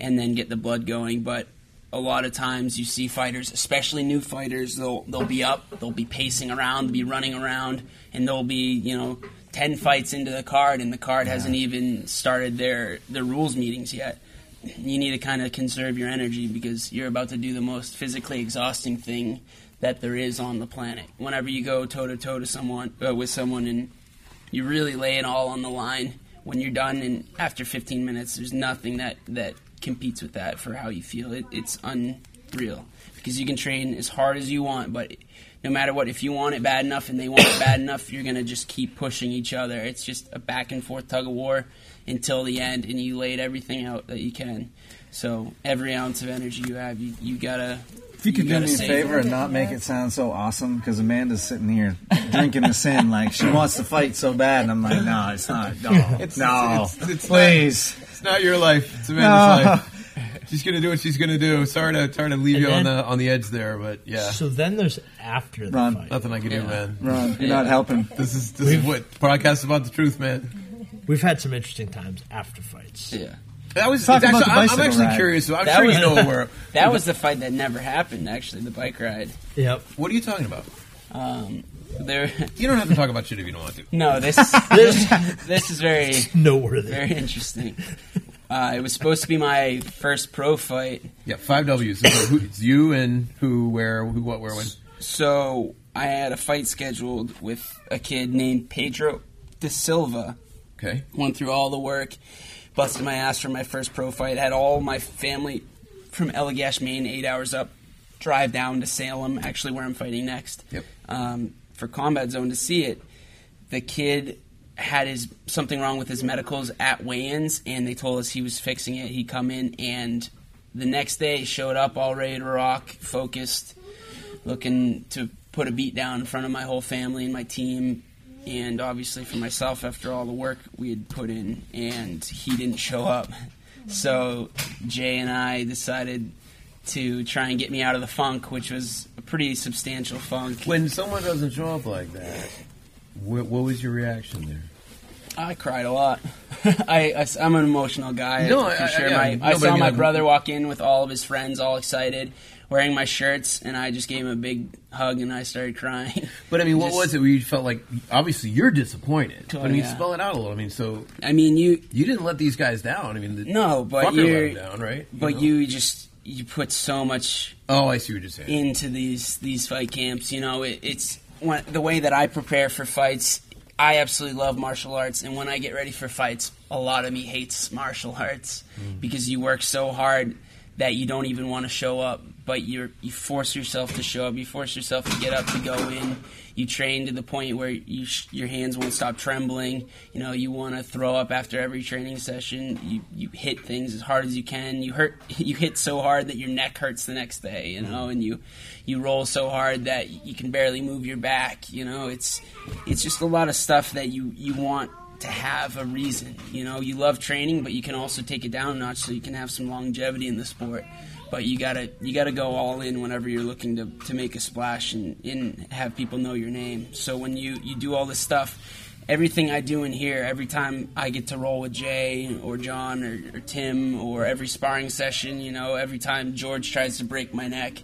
and then get the blood going. But a lot of times you see fighters, especially new fighters, they'll they'll be up, they'll be pacing around, they'll be running around, and they'll be you know ten fights into the card, and the card hasn't even started their their rules meetings yet. You need to kind of conserve your energy because you're about to do the most physically exhausting thing that there is on the planet. Whenever you go toe to toe to someone uh, with someone and you really lay it all on the line when you're done and after 15 minutes there's nothing that that competes with that for how you feel it, it's unreal because you can train as hard as you want but no matter what if you want it bad enough and they want it bad enough you're going to just keep pushing each other it's just a back and forth tug of war until the end and you laid everything out that you can so every ounce of energy you have you, you gotta If you could do me a favor it. and not make it sound so awesome, because Amanda's sitting here drinking this in, like she wants to fight so bad, and I'm like, no, it's not. No, It's- *laughs* no, it's- it's please. It's not your life. It's Amanda's No. life. She's gonna do what she's gonna do. Sorry to sorry to leave And you on the on the edge there, but yeah, So then there's after the Run. fight. nothing I can do, man. Ron, you're not helping. This is this is what podcast about the truth, man. We've had some interesting times after fights. yeah That was Talk about actually, the I'm, I'm actually ride. curious. I'm That sure was- you know *laughs* where. that was the fight that never happened actually the bike ride Yep. What are you talking about? um, there *laughs* You don't have to talk about shit if you don't want to. No, this *laughs* this this is very Noteworthy. very interesting. Uh, it was supposed to be my first pro fight, Yeah, five W's. So who, it's you and who, where, who, what, where, when. so I had a fight scheduled with a kid named Pedro de Silva. Okay. Went through all the work, busted my ass for my first pro fight. Had all my family from Allagash, Maine, eight hours up, drive down to Salem, actually where I'm fighting next, Yep. um, for Combat Zone to see it. The kid had his something wrong with his medicals at weigh-ins, and they told us he was fixing it. He come in and the next day showed up all ready to rock, focused, looking to put a beat down in front of my whole family and my team, and obviously for myself after all the work we had put in. And he didn't show up, so Jay and I decided to try and get me out of the funk, which was a pretty substantial funk. When someone doesn't show up like that, what, what was your reaction there? I cried a lot. *laughs* I, I, am an emotional guy. No, for I- I- sure. yeah, my, I saw my like- brother walk in with all of his friends, all excited, wearing my shirts, and I just gave him a big hug and I started crying. *laughs* But I mean, what Just- was it where you felt like obviously you're disappointed? Oh, but I mean, yeah. spell it out a little. I mean, so I mean, you you didn't let these guys down. I mean, the no, but fucker let you, them down, right? but know? you just you put so much Oh, I see what you're saying. into these these fight camps. You know, it, it's when, the way that I prepare for fights. I absolutely love martial arts, and when I get ready for fights, a lot of me hates *laughs* martial arts mm. because you work so hard that you don't even want to show up, but you you force yourself to show up. You force yourself to get up to go in. You train to the point where you sh- your hands won't stop trembling. You know, you want to throw up after every training session. You you hit things as hard as you can. You hurt *laughs* you hit so hard that your neck hurts the next day. You know, and you you roll so hard that you can barely move your back. You know, it's it's just a lot of stuff that you you want to have a reason. You know, you love training, but you can also take it down a notch so you can have some longevity in the sport. But you gotta you gotta go all in whenever you're looking to, to make a splash and, and have people know your name. So when you, you do all this stuff, everything I do in here, every time I get to roll with Jay or John or, or Tim or every sparring session, you know, every time George tries to break my neck,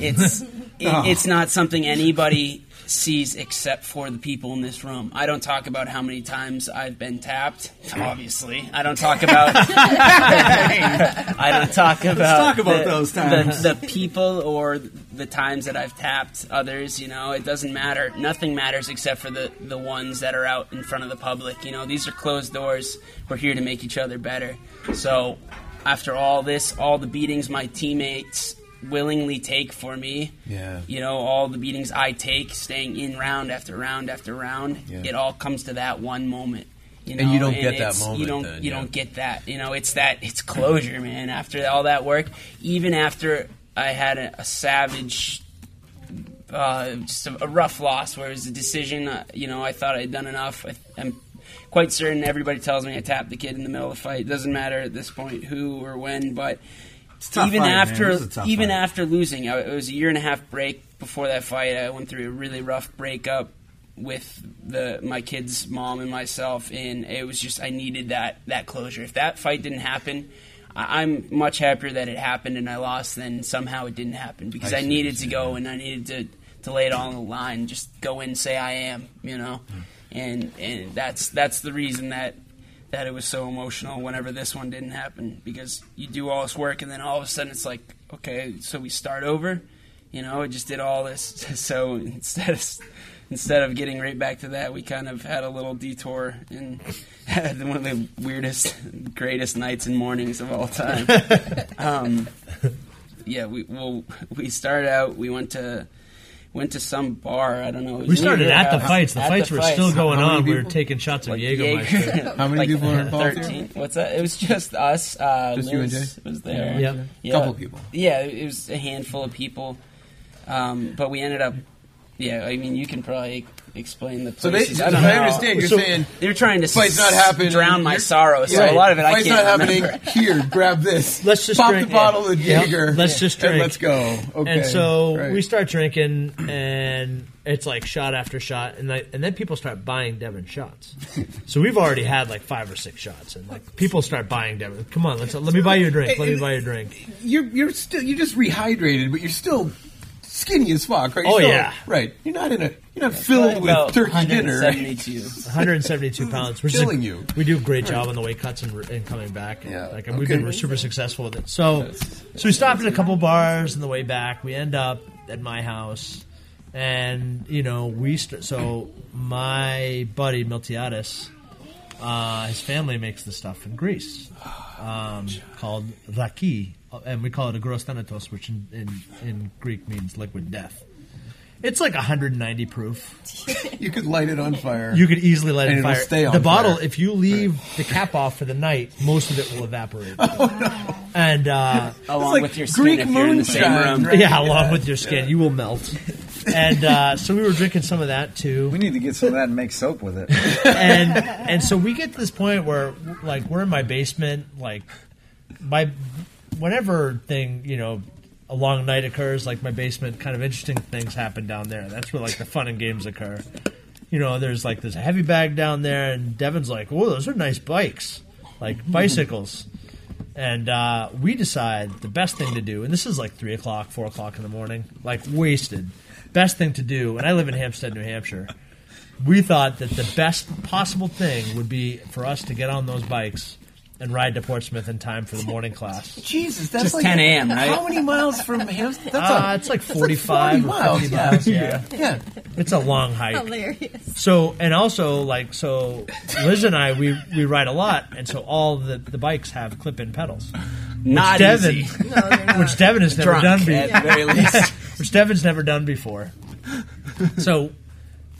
it's *laughs* it, it's not something anybody sees except for the people in this room. I don't talk about how many times I've been tapped. Obviously, I don't talk about. *laughs* I don't talk about. talk about the- those times. The, the people or the times that I've tapped others. You know, it doesn't matter. Nothing matters except for the the ones that are out in front of the public. You know, these are closed doors. We're here to make each other better. So, after all this, all the beatings my teammates willingly take for me. Yeah. You know, all the beatings I take, staying in round after round after round, Yeah. it all comes to that one moment. You know, And you don't get that moment You don't. then, you yeah. don't get that. You know, it's that. It's closure, man. After all that work, even after I had a, a savage, uh, just a, a rough loss, where it was a decision. Uh, you know, I thought I'd done enough. I, I'm quite certain. Everybody tells me I tapped the kid in the middle of the fight. It doesn't matter at this point who or when, but even fight, after It was a tough even fight. after losing, I, it was a year and a half break before that fight. I went through a really rough breakup with the my kid's mom and myself, and it was just I needed that that closure. If that fight didn't happen. I- I'm much happier that it happened and I lost than somehow it didn't happen because I I, needed to go and I needed to, to lay it all on the line, just go in and say I am, you know, hmm. and and that's that's the reason that that it was so emotional whenever this one didn't happen because you do all this work and then all of a sudden it's like okay so we start over you know it just did all this. *laughs* So instead of instead of getting right back to that we kind of had a little detour and *laughs* had one of the weirdest greatest nights and mornings of all time. *laughs* Um, yeah we well we started out we went to went to some bar i don't know We started at the fights. The At fights were fights. still going How many on. We were taking shots of Like Jägermeister. *laughs* How many people were involved here? Thirteen. What's that? It was just us. Uh, Just you and Liz Jay? was there. Yep. Yeah. Couple people. Yeah, it was a handful of people. Um, but we ended up. Yeah, I mean, you can probably explain the So places. they, I I, don't know. understand. You're So- saying They're trying to fight's s- not happening. drown my You're- sorrow. So Right. a lot of it I can't not remember. happening. Here, grab this. *laughs* Let's just pop drink. the bottle of Yep. Let's just and drink. let's go. Okay. And so Right. we start drinking, and it's like shot after shot, and like, and then people start buying Devin shots. so we've already had like five or six shots, and like people start buying Devin. Come on, let's let me buy you a drink. Let me buy you a drink. you're you're still you just rehydrated, but you're still skinny as fuck, right? You're Oh, still- yeah. right. You're not in a you're not filled with About turkey dinner. right? 172. 172 *laughs* pounds. Which Killing is you. We do a great job on the weight cuts and, and coming back. Yeah, like and we've okay. been we're super successful with it. So, so we stopped at a couple bars on the way back. We end up at my house, and you know we st- so my buddy Miltiadis uh, his family makes the stuff in Greece um, called raki, and we call it a gros thanatos, which in, in, in Greek means liquid death. It's like 190 proof. *laughs* You could light it on fire. You could easily light And it it'll fire. stay on the bottle, fire. if you leave the cap off for the night, most of it will evaporate. *laughs* Oh, *laughs* And uh, along like with your skin Greek if you're in the same moonshine, room. right? yeah, along with your skin, you will melt. And uh, so we were drinking some of that too. We need to get some of that and make soap with it. and and so we get to this point where like we're in my basement like my whenever thing you know a long night occurs like my basement kind of interesting things happen down there. That's where like the fun and games occur. You know there's like this heavy bag down there and devin's like oh those are nice bikes. Like *laughs* bicycles. And uh, we decide the best thing to do and this is like 3 o'clock 4 o'clock in the morning like wasted. Best thing to do and i live in hampstead new hampshire. We thought that the best possible thing would be for us to get on those bikes and ride to Portsmouth in time for the morning class. *laughs* Jesus, that's Just like 10 a.m., right? How many miles from *laughs* Hampstead? That's Uh, a, it's like that's 45 40 or miles. 50 yeah. miles, yeah. yeah. It's a long hike. Hilarious. So and also like so Liz and I we we ride a lot and so all the the bikes have clip-in pedals. Not Devin easy. No, *laughs* not. which Devin has never Drunk, done before. at the very least. which Devin's never done before. So,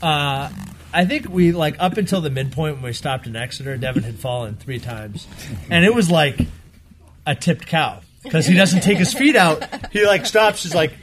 uh, I think we like up until the midpoint when we stopped in Exeter, Devin had fallen three times, and it was like a tipped cow because he doesn't take his feet out. He like stops. He's like,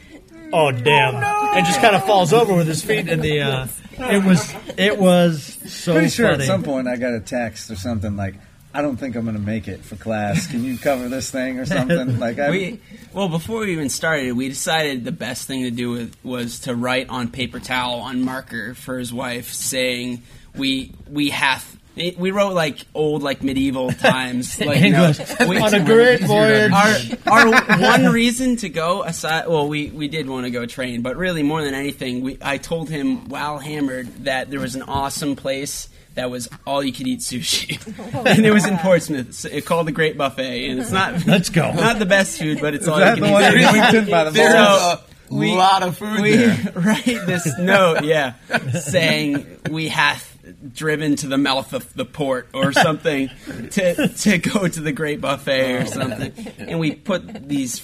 "Oh damn!" and just kind of falls over with his feet in the. Uh, it was it was so Pretty sure funny. at some point I got a text or something like, "I don't think I'm going to make it for class. Can you cover this thing or something?" *laughs* Like I, We, well, before we even started, we decided the best thing to do with, was to write on paper towel on marker for his wife, saying we we have. We wrote like old, like medieval *laughs* times, like you know, English. we- on a *laughs* great easier voyage. our our one reason to go aside well we we did want to go train but really more than anything we I told him while hammered that there was an awesome place that was all you could eat sushi *laughs* *laughs* and it was in Portsmouth It's- it called the Great Buffet and it's not *laughs* Let's go. not the best food but it's all that you the can one eat in by the There's mall? A we- lot of food we there. write this note, yeah, saying we hath driven to the mouth of the port or something to to go to the great buffet or oh, something, and we put these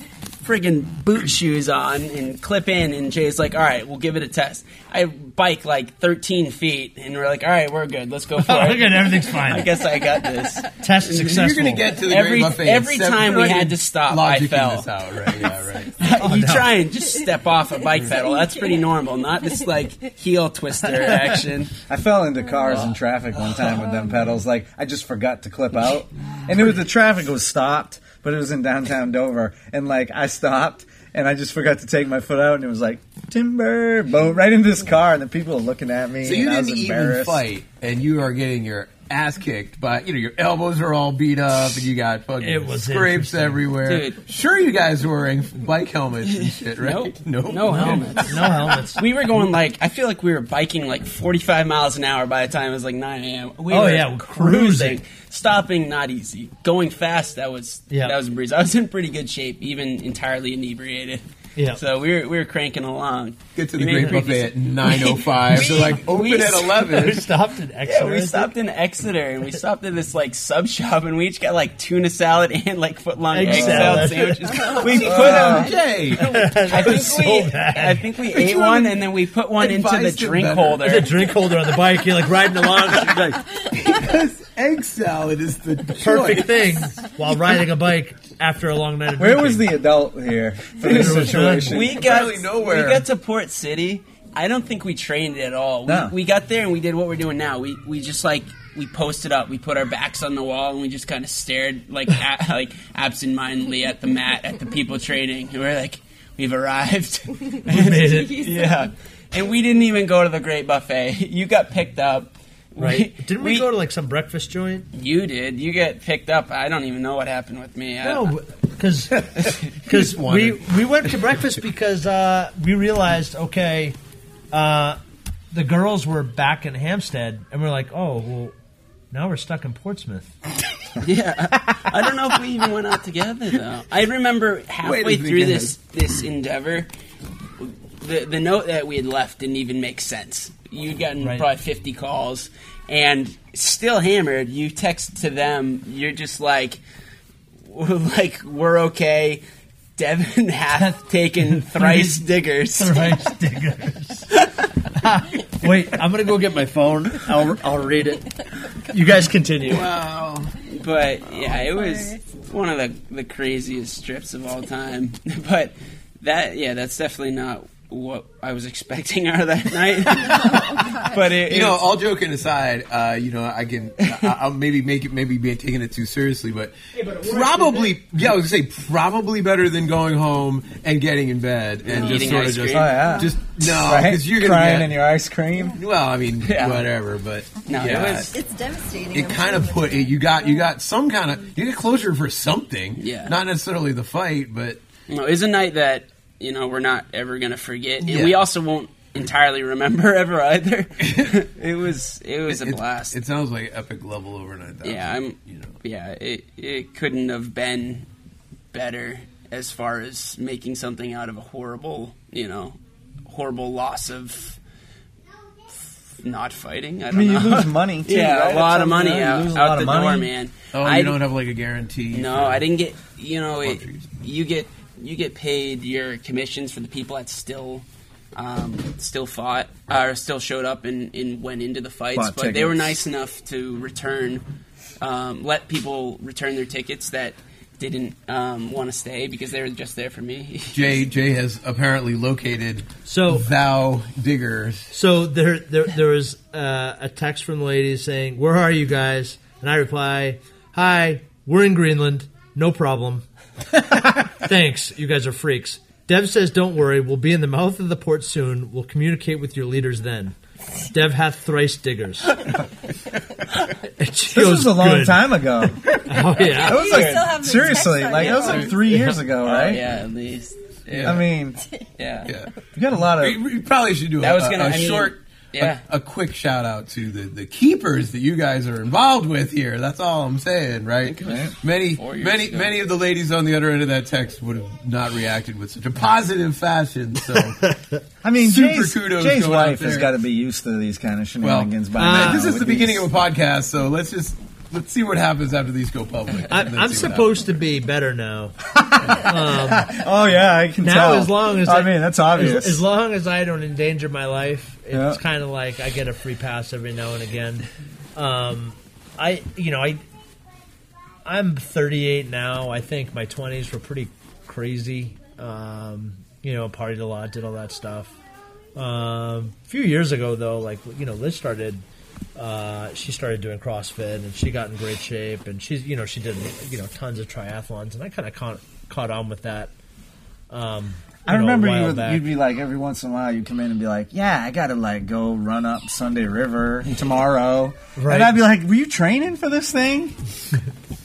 friggin' boot shoes on and clip in, and Jay's like, "All right, we'll give it a test." I bike like 13 feet, and we're like, "All right, we're good. Let's go *laughs* for Oh, it." look at everything's fine. I guess I got this. Test successful. You're going to get to the Every- Great Buffet. every time we had to stop, I logicking fell. This out, right? Yeah, right. *laughs* you oh, try and just step off a bike pedal. That's pretty normal, not this like heel twister *laughs* action. I fell into cars in traffic one time with them pedals. Like I just forgot to clip out, and it was the traffic was stopped, but it was in downtown Dover, and like I stopped. And I just forgot to take my foot out, and it was like timber, boom, right into this car, and the people are looking at me. So you and I was didn't even fight, and you are getting your ass kicked but you know your elbows are all beat up, and you got fucking It was scrapes everywhere. Dude. Sure, you guys were wearing bike helmets and *laughs* shit, right? *laughs* Nope. No helmets. no helmets. We were going like I feel like we were biking like 45 miles an hour by the time it was like 9 a.m. We Oh, were yeah, we're cruising, cruising. stopping not easy, going fast that was Yeah. that was a breeze. I was in pretty good shape, even entirely inebriated. Yeah. So we were we were cranking along. Get to We the made Great pretty Buffet at *laughs* nine oh five. So like open we- at eleven. we stopped in Yeah, Exeter. we stopped in Exeter and we stopped at this like sub shop and we each got like tuna salad *laughs* and like foot long Egg egg salad. salad sandwiches. *laughs* We uh, put them. Jay, I think so we, bad. I think we ate one and then we put one into the drink holder. the drink holder on the bike. You're like riding along. She's like, egg salad is the perfect thing while riding a bike after a long night of Where drinking. was the adult here for this There was none. situation? we got Apparently nowhere. we got to Port City. I don't think we trained at all. We, No. we got there and we did what we're doing now. We we just like we posted up. We put our backs on the wall and we just kind of stared like at, *laughs* like absentmindedly at the mat at the people training. And we're like, we've arrived. *laughs* we made it. *laughs* Yeah, and we didn't even go to the Great Buffet. You got picked up. Right? Didn't we, go to like some breakfast joint? You did. You get picked up. I don't even know what happened with me. No, because because *laughs* we we went to breakfast because uh, we realized okay, uh, the girls were back in Hampstead, and we're like, oh well, now we're stuck in Portsmouth. *laughs* Yeah, I don't know if we even went out together though. I remember halfway through this this endeavor, the the note that we had left didn't even make sense. You'd gotten Right. probably fifty calls, and still hammered. You text to them. You're just like, *laughs* like we're okay. Devin *laughs* hath taken *laughs* thrice diggers. Thrice diggers. Wait, I'm gonna go get my phone. I'll I'll read it. You guys continue. Wow. But yeah, it oh, was one of the the craziest strips of all time. But that yeah, that's definitely not what I was expecting out of that *laughs* night. *laughs* but it, You know, all joking aside, uh, you know, I can, I, I'll maybe make it, maybe be taking it too seriously, but probably, yeah, I was gonna say probably better than going home and getting in bed and just sort of ice just, cream. Oh, yeah. just no, Right? because you're gonna crying get, in your ice cream. well, I mean, Yeah. whatever, but No, it was- It's devastating. it I'm kind of put it. You got, you got some kind of, you get closure for something, Yeah. not necessarily the fight, but No, it was a night that you know we're not ever gonna forget, and Yeah. we also won't entirely remember *laughs* ever either. *laughs* it was it was a blast. It sounds like epic level overnight. yeah, I'm. you know. Yeah, it it couldn't have been better as far as making something out of a horrible, you know, horrible loss of not fighting. I I don't mean, you lose money *laughs* too. yeah, right? a lot of money out, lose a out lot the of money. door, man. Oh, I you don't have like a guarantee. No, I didn't get. You know, it, you get you get paid your commissions for the people that still um, still fought or still showed up and, and went into the fights. Bought but they were nice enough to return, um, let people return their tickets that didn't um, want to stay because they were just there for me. *laughs* Jay Jay has apparently located So thou diggers. So there, there, there was uh, a text from the lady saying, "Where are you guys?" And I reply, "Hi, we're in Greenland. No problem. *laughs* Thanks. You guys are freaks." Dev says, "Don't worry. We'll be in the mouth of the port soon. We'll communicate with your leaders then." Dev hath thrice diggers. *laughs* This was a long "Good." time ago. *laughs* Oh yeah. That was You like still have the seriously, text on like you. that was like three years ago, right? yeah, at least. I mean, Yeah. Yeah, you got a lot of. we, we probably should do That a, was gonna- a, a I mean, short, yeah. a, a quick shout out to the, the keepers that you guys are involved with here. That's all I'm saying, right? Many four many ago. many of the ladies on the other end of that text would have not reacted with such a positive fashion. So *laughs* I mean, Super Jay's, kudos Jay's going out wife has got to be used to these kind of well, shenanigans by uh, now. this is with the beginning these- of a podcast, so let's just let's see what happens after these go public. I, I'm supposed to be better now. *laughs* Oh yeah, I can tell. Now, tell. as long as I, I- mean, that's As, obvious. as long as I don't endanger my life, it's Yeah. kind of like I get a free pass every now and again. Um, I, you know, I, I'm 38 now. I think my 20s were pretty crazy. Um, you know, partied a lot, did all that stuff. Um, a few years ago, though, like you know, Liz started. Uh, she started doing CrossFit, and she got in great shape. And she's, you know, she did, you know, tons of triathlons, and I kind of caught caught on with that. Um, I know, remember you would, you'd be like every once in a while you'd come in and be like, "Yeah, I got to like go run up Sunday River tomorrow," Right. and I'd be like, "Were you training for this thing?" *laughs*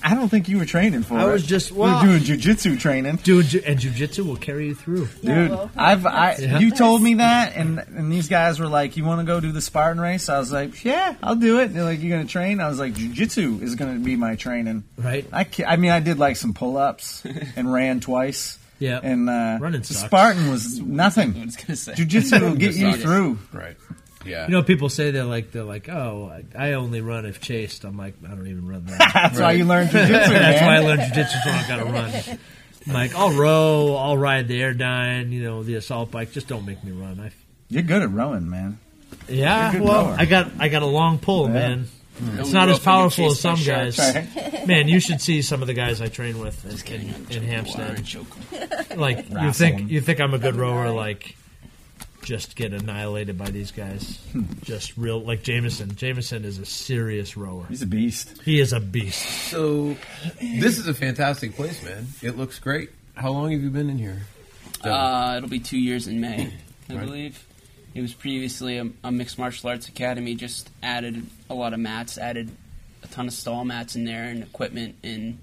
I don't think you were training for I it. I was just- We well- were doing jujitsu training. Dude, ju- and jujitsu will carry you through. Yeah, Dude, well, I've I Yeah. you told me that, and and these guys were like, "You want to go do the Spartan race?" I was like, "Yeah, I'll do it." They're like, "You're gonna train?" I was like, "Jujitsu is gonna be my training." Right? I ca- I mean, I did like some pull ups *laughs* and ran twice. Yeah. and uh, Running the sucks. Spartan was *laughs* I nothing. was gonna say. Jujitsu will get you through. Right. Yeah. You know, people say they're like they're like, oh, I I only run if chased. I'm like, I don't even run that. *laughs* That's why you learn jujitsu, *laughs* That's why I learned jujitsu, so I gotta run. I'm like, I'll row, I'll ride the airdyne, you know, the assault bike. Just don't make me run. I, You're good at rowing, man. yeah, You're a good well, rower. I got I got a long pull, Yeah. man. Don't It's not as if you get powerful as some sharks. guys. *laughs* Man, you should see some of the guys I train with in, in, in Hampstead. Like you think you think I'm a good rower, like just get annihilated by these guys. just real like Jameson. Jameson is a serious rower. He's a beast. He is a beast. So this is a fantastic place, man. It looks great. How long have you been in here? Uh, it'll be two years in May, I Right. believe. It was previously a, a mixed martial arts academy. Just added a lot of mats, added a ton of stall mats in there and equipment and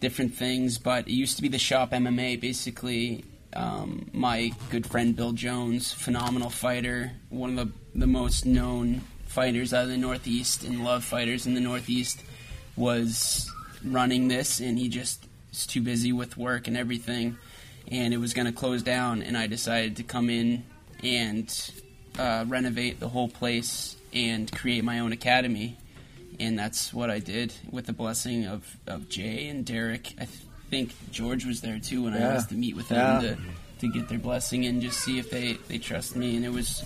different things. But it used to be the shop MMA. Basically, um, my good friend Bill Jones, phenomenal fighter, one of the the most known fighters out of the Northeast and love fighters in the Northeast, was running this, and he just was too busy with work and everything and it was going to close down and i decided to come in and uh, renovate the whole place and create my own academy. And that's what I did with the blessing of, of Jay and Derek. I think George was there too when I Yeah. asked to meet with Yeah. them to, to get their blessing and just see if they, they trust me. And it was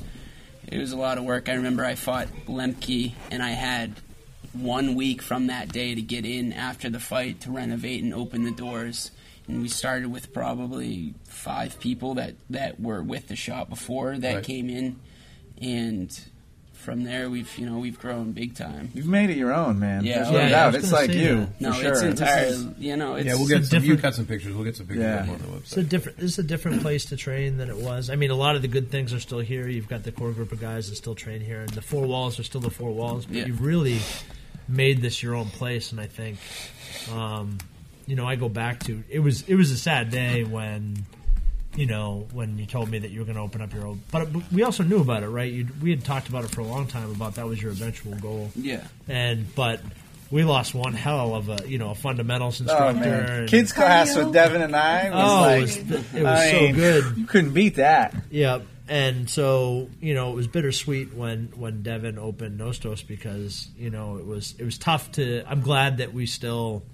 it was a lot of work. I remember I fought Lemke and I had one week from that day to get in after the fight to renovate and open the doors. And we started with probably five people that, that were with the shop before that Right. came in, and from there we've you know we've grown big time. You've made it your own, man. Yeah. There's no Yeah, doubt. It's like you. that. No, sure. it's This entirely is- you know it's Yeah, we'll get some. You cut some pictures. We'll get some pictures Yeah. on the website. It's a different. This is a different place to train than it was. I mean, a lot of the good things are still here. You've got the core group of guys that still train here, and the four walls are still the four walls. But Yeah. you've really made this your own place, and I think, um, you know, I go back to it was it was a sad day when. You know, when you told me that you were going to open up your own, but we also knew about it, right? you we had talked about it for a long time about that was your eventual goal, yeah. and but we lost one hell of a you know a fundamentals Oh instructor. man, kids class with Devin and I was Oh, like, it was, it was I so mean, good. You couldn't beat that. Yeah, and so you know it was bittersweet when when Devin opened Nostos because you know it was it was tough to. I'm glad that we still,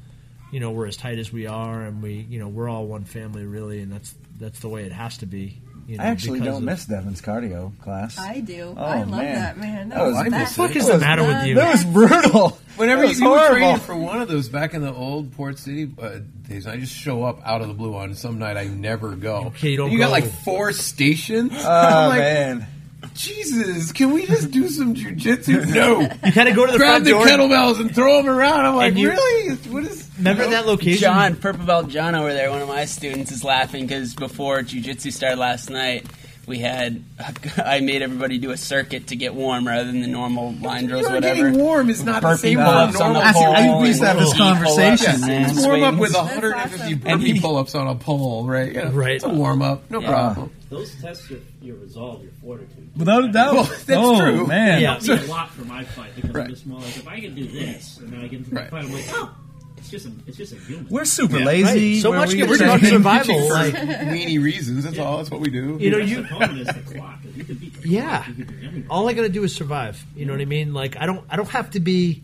you know, we're as tight as we are, and we you know we're all one family really, and that's that's the way it has to be. You know, I actually don't of- miss Devin's cardio class. I do. Oh, I love man. that man. That was I that- miss What it. is the matter with you? That was brutal. Whenever That you, was you were horrible. training for one of those back in the old Port City uh, days, I just show up out of the blue on some night I never go. Okay, you don't And got like four stations. Oh *laughs* I'm like, man, Jesus, can we just do some jujitsu? No. You kind of go to the Grab front the door. kettlebells and throw them around. I'm like, And you- really? What is? Remember that location? John, Purple Belt John over there, one of my students, is laughing because before jujitsu started last night, we had *laughs* I made everybody do a circuit to get warm rather than the normal line drills, You're whatever. getting warm is not the same pull-ups as on the normal. pole. I think we used to have this conversation, and man. Warm up with 150 awesome. burpee pull-ups on a pole, right? Yeah, Right. It's a warm up, no Yeah. problem. Those test your, your resolve, your fortitude. without a doubt. Well, that's oh, true. man. Yeah. It helped me a *laughs* lot for my fight because Right. I'm just more like if I can do this and then I get into the Right. fight, I'm like, oh, it's just a, it's just a human. We're super Yeah. lazy. Right. So much we gets just- about Pitching survival. for Like *laughs* weenie reasons. That's all. That's what we do. you know, you best opponent is the clock. If you can beat the clock, Yeah. you can beat everybody. all I gotta do is survive. You know what I mean? Like I don't I don't have to be,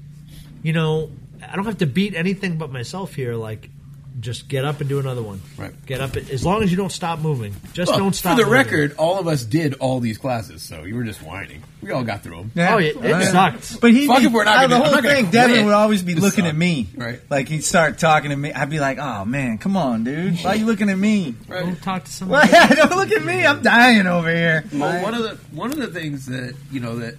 you know, I don't have to beat anything but myself here. Like just get up and do another one. Right. Get up as long as you don't stop moving. Just Well, don't stop. For the moving. record, all of us did all these classes, so you were just whining. We all got through them. Yeah. Oh, it, it Right. sucked. But he, Fuck if we're not gonna- the I'm whole not gonna thing. Devin quit. would always be This looking sucked. at me, Right. Like he'd start talking to me. I'd be like, "Oh man, come on, dude, why are you looking at me? Right. Don't talk to somebody. Well, *laughs* don't look at me. I'm dying over here." Well, one of the one of the things that you know that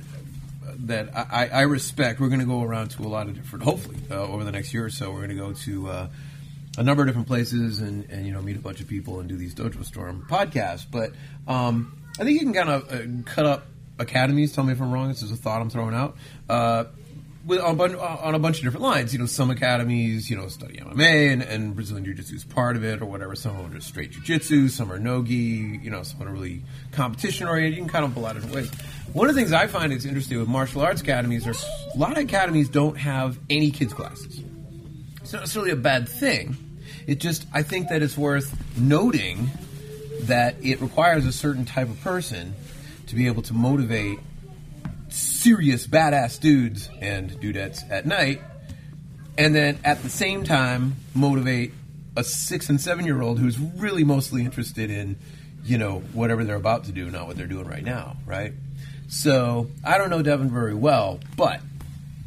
that I, I respect. We're going to go around to a lot of different. Hopefully, uh, over the next year or so, we're going to go to uh, a number of different places and, and you know meet a bunch of people and do these Dojo Storm podcasts. But um, I think you can kind of uh, cut up academies. Tell me if I'm wrong. This is a thought I'm throwing out. Uh, with on, on a bunch of different lines, you know, some academies, you know, study MMA and, and Brazilian Jiu Jitsu is part of it or whatever. Some are just straight Jiu Jitsu, some are Nogi, you know, some are really competition oriented. You can kind of lot of different ways. One of the things I find is interesting with martial arts academies are a lot of academies don't have any kids classes. It's not necessarily a bad thing. It just, I think that it's worth noting that it requires a certain type of person to be able to motivate serious badass dudes and dudettes at night, and then at the same time motivate a six and seven year old who's really mostly interested in, you know, whatever they're about to do, not what they're doing right now, right? So I don't know Devin very well, but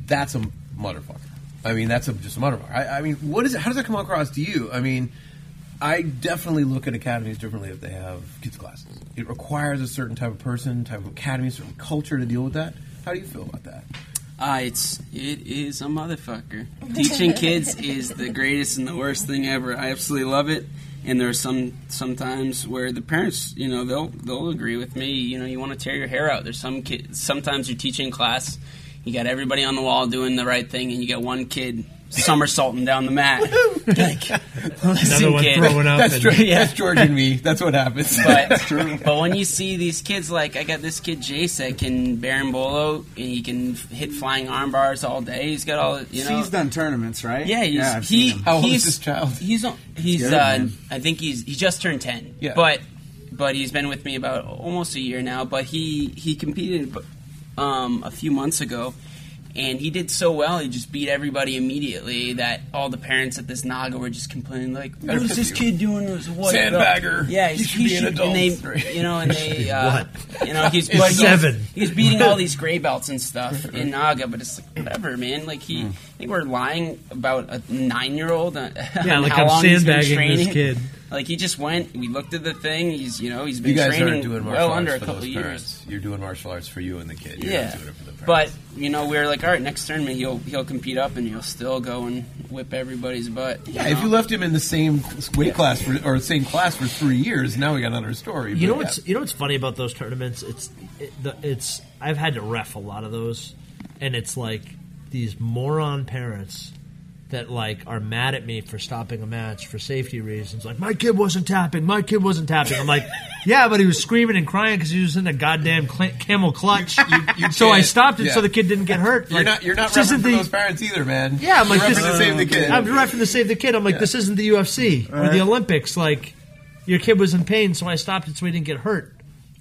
that's a motherfucker. I mean, that's a, just a motherfucker. I, I mean, what is it? How does that come across to you? I mean, I definitely look at academies differently if they have kids classes. It requires a certain type of person, type of academy, certain culture to deal with that. How do you feel about that? Ah, it's it is a motherfucker. Teaching kids *laughs* is the greatest and the worst thing ever. I absolutely love it. And there's some sometimes where the parents, you know, they'll they'll agree with me. You know, you want to tear your hair out. There's some kids. Sometimes you're teaching class, you got everybody on the wall doing the right thing, and you got one kid somersaulting down the mat. like, *laughs* Another one kid. throwing up. That's, and- George, *laughs* Yeah. that's George and me. That's what happens. But, *laughs* that's true. but when you see these kids, like I got this kid Jace that can berimbolo and he can hit flying arm bars all day. He's got all you know. He's done tournaments, right? Yeah, he's, I've he. seen him. How old is this child? He's on- he's. good, uh. I think he's he just turned ten. Yeah. But but he's been with me about almost a year now. But he he competed. But um, a few months ago, and he did so well. He just beat everybody immediately. That all the parents at this NAGA were just complaining, like, "What is this kid doing? With a white belt?" Sandbagger. Yeah, He he's, should be an and adult. they, *laughs* you know, and they, uh, you know, he's *laughs* He's but he's- seven. He's, beating all *laughs* these gray belts and stuff in NAGA, but it's like, whatever, man. Like he, I think we're lying about a nine-year-old. Uh, Yeah, like how I'm long he's been sandbagging this training. kid. Like he just went. We looked at the thing. He's, you know, he's been You guys training aren't doing martial well arts under a for couple those years. parents. You're doing martial arts for you and the kid. You're Yeah, not doing it for the parents. but you know, we are like, all right, next tournament he'll he'll compete up and he'll still go and whip everybody's butt. yeah, if you left him in the same weight class for, or same class for three years, now we got another story. You know But, what's you know what's funny about those tournaments? It's it, the, it's I've had to ref a lot of those, and it's like these moron parents that like are mad at me for stopping a match for safety reasons. Like my kid wasn't tapping, my kid wasn't tapping. I'm like, *laughs* yeah, but he was screaming and crying because he was in a goddamn cl- camel clutch. you *laughs* so I stopped it yeah. so the kid didn't get hurt. You're Like, not. You're not repping the- those parents either, man. Yeah, I'm like You're this. repping to save the kid. I'm repping to save the kid. I'm like, this isn't the UFC or the Olympics. Like, your kid was in pain, so I stopped it so he didn't get hurt.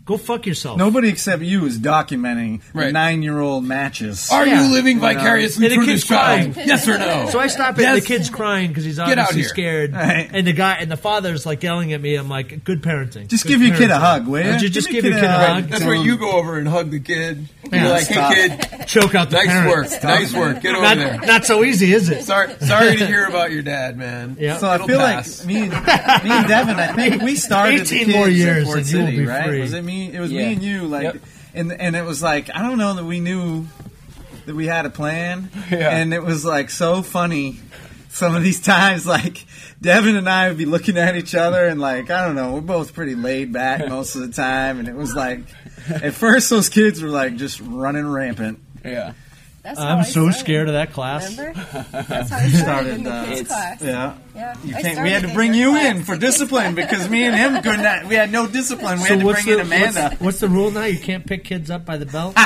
Go fuck yourself. Nobody except you is documenting Right. nine-year-old matches. Are Yeah. you living vicariously And the through kid's this child? crying. Yes or no? So I stop it. Yes. and The kid's crying because he's Get out obviously here. scared, Right. and the guy and the father's like yelling at me. I'm like, good parenting. Just Good give your kid a parenting. hug, will ya? Would you just Give give your your kid a kid a hug? That's where you go over and hug the kid. Yeah. You're like, Stop. hey kid, Choke out the nice parent. work, nice work. Get over Not, there. not so easy, is it? Sorry, sorry to hear about your dad, man. Yeah. So I It'll feel pass. like me and, me and Devin, I think we started the 18 kids more at years Fort and you will City, be right? free. Was it me? It was Yeah. me and you, like, Yep. and and it was like I don't know that we knew that we had a plan, *laughs* Yeah. and it was like so funny. Some of these *laughs* times, like Devin and I would be looking at each other, and like I don't know, we're both pretty laid back *laughs* most of the time, and it was like at first those kids were like just running rampant. Yeah. That's I'm so started. scared of that class. Remember? *laughs* That's how I started in the Started, kids class. Yeah. Yeah. You can't, we had to bring you in for discipline because me and him could not. We had no discipline. We had to bring in Amanda. what's the rule now? You can't pick kids up by the belt. *laughs* no, the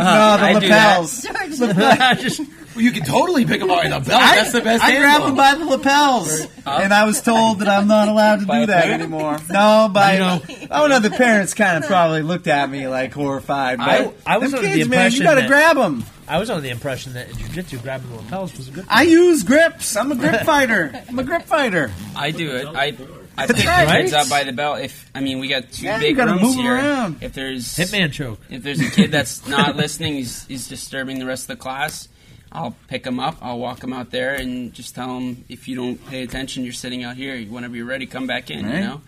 I do that. lapels. George, *laughs* Just Well, you can totally pick him by the belt. I, That's the best. I grabbed handle. him by the lapels, and I was told that I'm not allowed to By do that parent? anymore. *laughs* No, by You know- oh no, the parents kind of probably looked at me like horrified. But I- I was them under the kids, man, you got to grab them. I was under the impression that in jiu-jitsu, grabbing the lapels was a good. I use grips. I'm a *laughs* grip fighter. I'm a grip fighter. I do it. I I pick right. kids up by the belt. If I mean, we got two Yeah, you big gotta rooms move 'em here. around. If there's Hitman choke. if there's a kid that's not listening, he's he's disturbing the rest of the class. I'll pick them up. I'll walk them out there and just tell them if you don't pay attention, you're sitting out here. Whenever you're ready, come back in. Right. You know,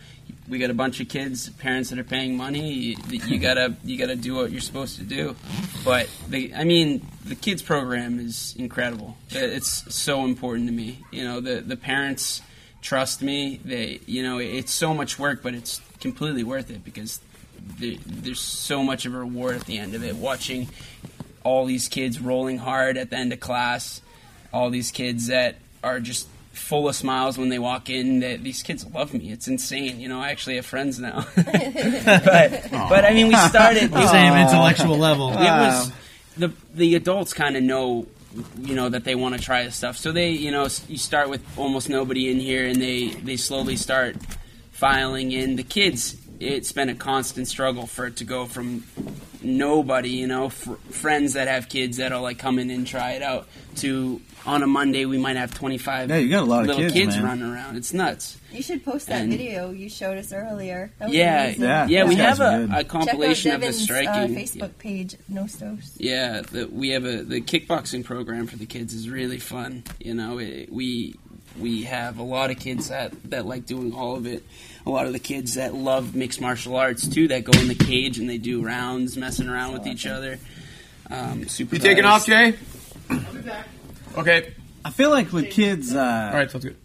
we got a bunch of kids, parents that are paying money. You, you gotta you gotta do what you're supposed to do. But the, I mean, the kids program is incredible. It's so important to me. You know, the the parents trust me. They you know it's so much work, but it's completely worth it because there, there's so much of a reward at the end of it. Watching all these kids rolling hard at the end of class, all these kids that are just full of smiles when they walk in. That these kids love me. It's insane. You know, I actually have friends now. *laughs* but but I mean, we started. it- *laughs* Same uh, intellectual level. it was the the adults kind of know you know that they want to try this stuff so they you know you start with almost nobody in here and they they slowly start filing in the kids it's been a constant struggle for it to go from nobody you know fr- friends that have kids that'll like come in and try it out to on a monday we might have 25 Yeah, you got a lot of little kids, kids man. running around it's nuts You should post that And- video you showed us earlier. That was yeah amazing. Yeah, yeah we those guys have are a, good. a Check out compilation of the Devin's uh, striking Facebook page, Nostos. Yeah, the, we have a the kickboxing program for the kids is really fun. You know, it, we we have a lot of kids that that like doing all of it. A lot of the kids that love mixed martial arts too, that go in the cage and they do rounds, messing around with each other. Um, super. You taking off, Jay? Okay. I feel like with kids, uh, All right, sounds good.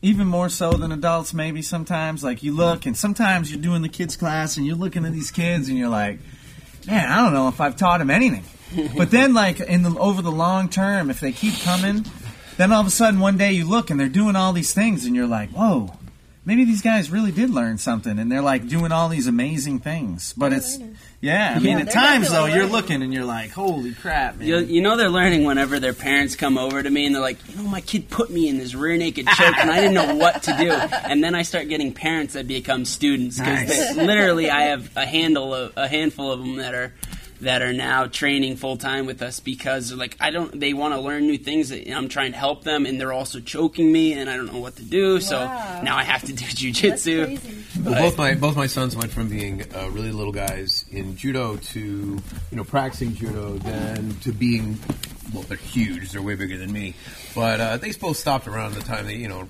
even more so than adults maybe sometimes like you look and sometimes you're doing the kids class and you're looking at these kids and you're like man i don't know if i've taught them anything *laughs* but then like in the over the long term if they keep coming then all of a sudden one day you look and they're doing all these things and you're like whoa maybe these guys really did learn something and they're like doing all these amazing things but it's yeah i mean Yeah, at times though definitely you're looking and you're like holy crap man You, you know they're learning whenever their parents come over to me and they're like, you know, my kid put me in this rear naked choke and I didn't know what to do. *laughs* And then I start getting parents that become students because Nice. literally I have a handle of a handful of them that are that are now training full time with us because like I don't they want to learn new things and I'm trying to help them and they're also choking me and I don't know what to do so now I have to do That's jujitsu. Well, both my both my sons went from being uh, really little guys in judo to you know practicing judo, then to being well, they're huge. They're way bigger than me, but uh, they both stopped around the time they you know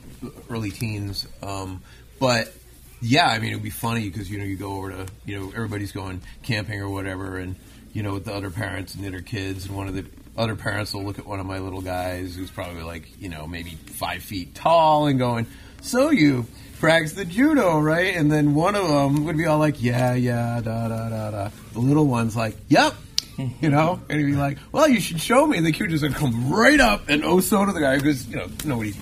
early teens. Um, but yeah, I mean it'd be funny because you know you go over to you know everybody's going camping or whatever, and you know with the other parents and their kids, and one of the other parents will look at one of my little guys who's probably like you know maybe five feet tall and going, "So you." practice the judo, right? And then one of them would be all like, "Yeah, yeah, da da da da." The little one's like, "Yep," you know, and he'd be like, "Well, you should show me." And the kid just would come right up and oh so to the guy because you know nobody.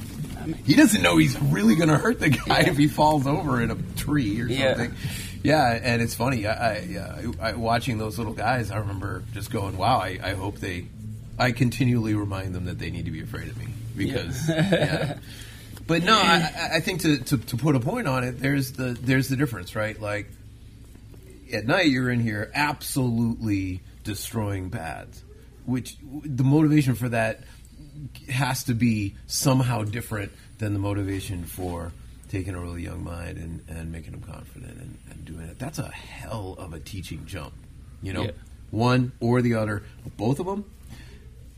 He doesn't know he's really going to hurt the guy if he falls over in a tree or something. Yeah, and it's funny. I, I, I, watching those little guys. I remember just going, "Wow!" I, I hope they. I continually remind them that they need to be afraid of me because. *laughs* yeah. But no, I, I- I think to, to, to put a point on it, there's the there's the difference, right? Like at night, you're in here absolutely destroying pads, which the motivation for that has to be somehow different than the motivation for taking a really young mind and, and making them confident and, and doing it. That's a hell of a teaching jump, you know, Yeah. one or the other, both of them.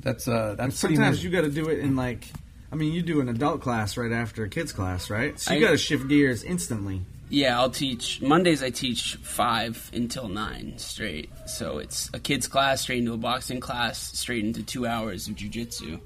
That's uh, that's Sometimes much- you got to do it in like, I mean, you do an adult class right after a kids class, right? So you got to shift gears instantly. Yeah, I'll teach Mondays. I teach five until nine straight. So it's a kids class straight into a boxing class, straight into two hours of jujitsu.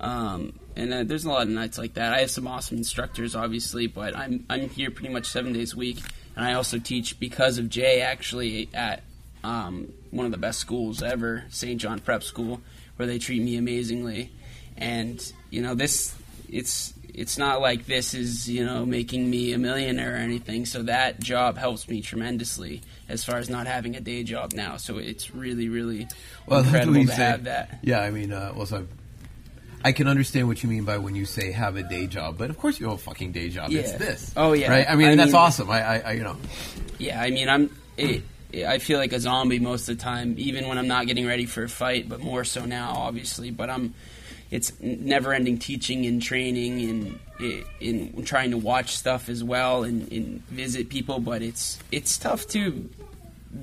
Um, and uh, there's a lot of nights like that. I have some awesome instructors, obviously, but I'm I'm here pretty much seven days a week, and I also teach because of Jay actually at um, one of the best schools ever, St. John Prep School, where they treat me amazingly. And you know this, it's it's not like this is you know making me a millionaire or anything. So that job helps me tremendously as far as not having a day job now. So it's really really Well, incredible to say. have that. Yeah, I mean, uh, well, so I can understand what you mean by when you say have a day job, but of course you have a fucking day job. It's this. Oh, yeah. right. I mean, I that's mean- awesome. I, I, I, you know, Yeah, I mean, I'm. It, I feel like a zombie most of the time, even when I'm not getting ready for a fight. But more so now, obviously. But I'm. It's never-ending teaching and training and in trying to watch stuff as well and, and visit people. But it's it's tough too,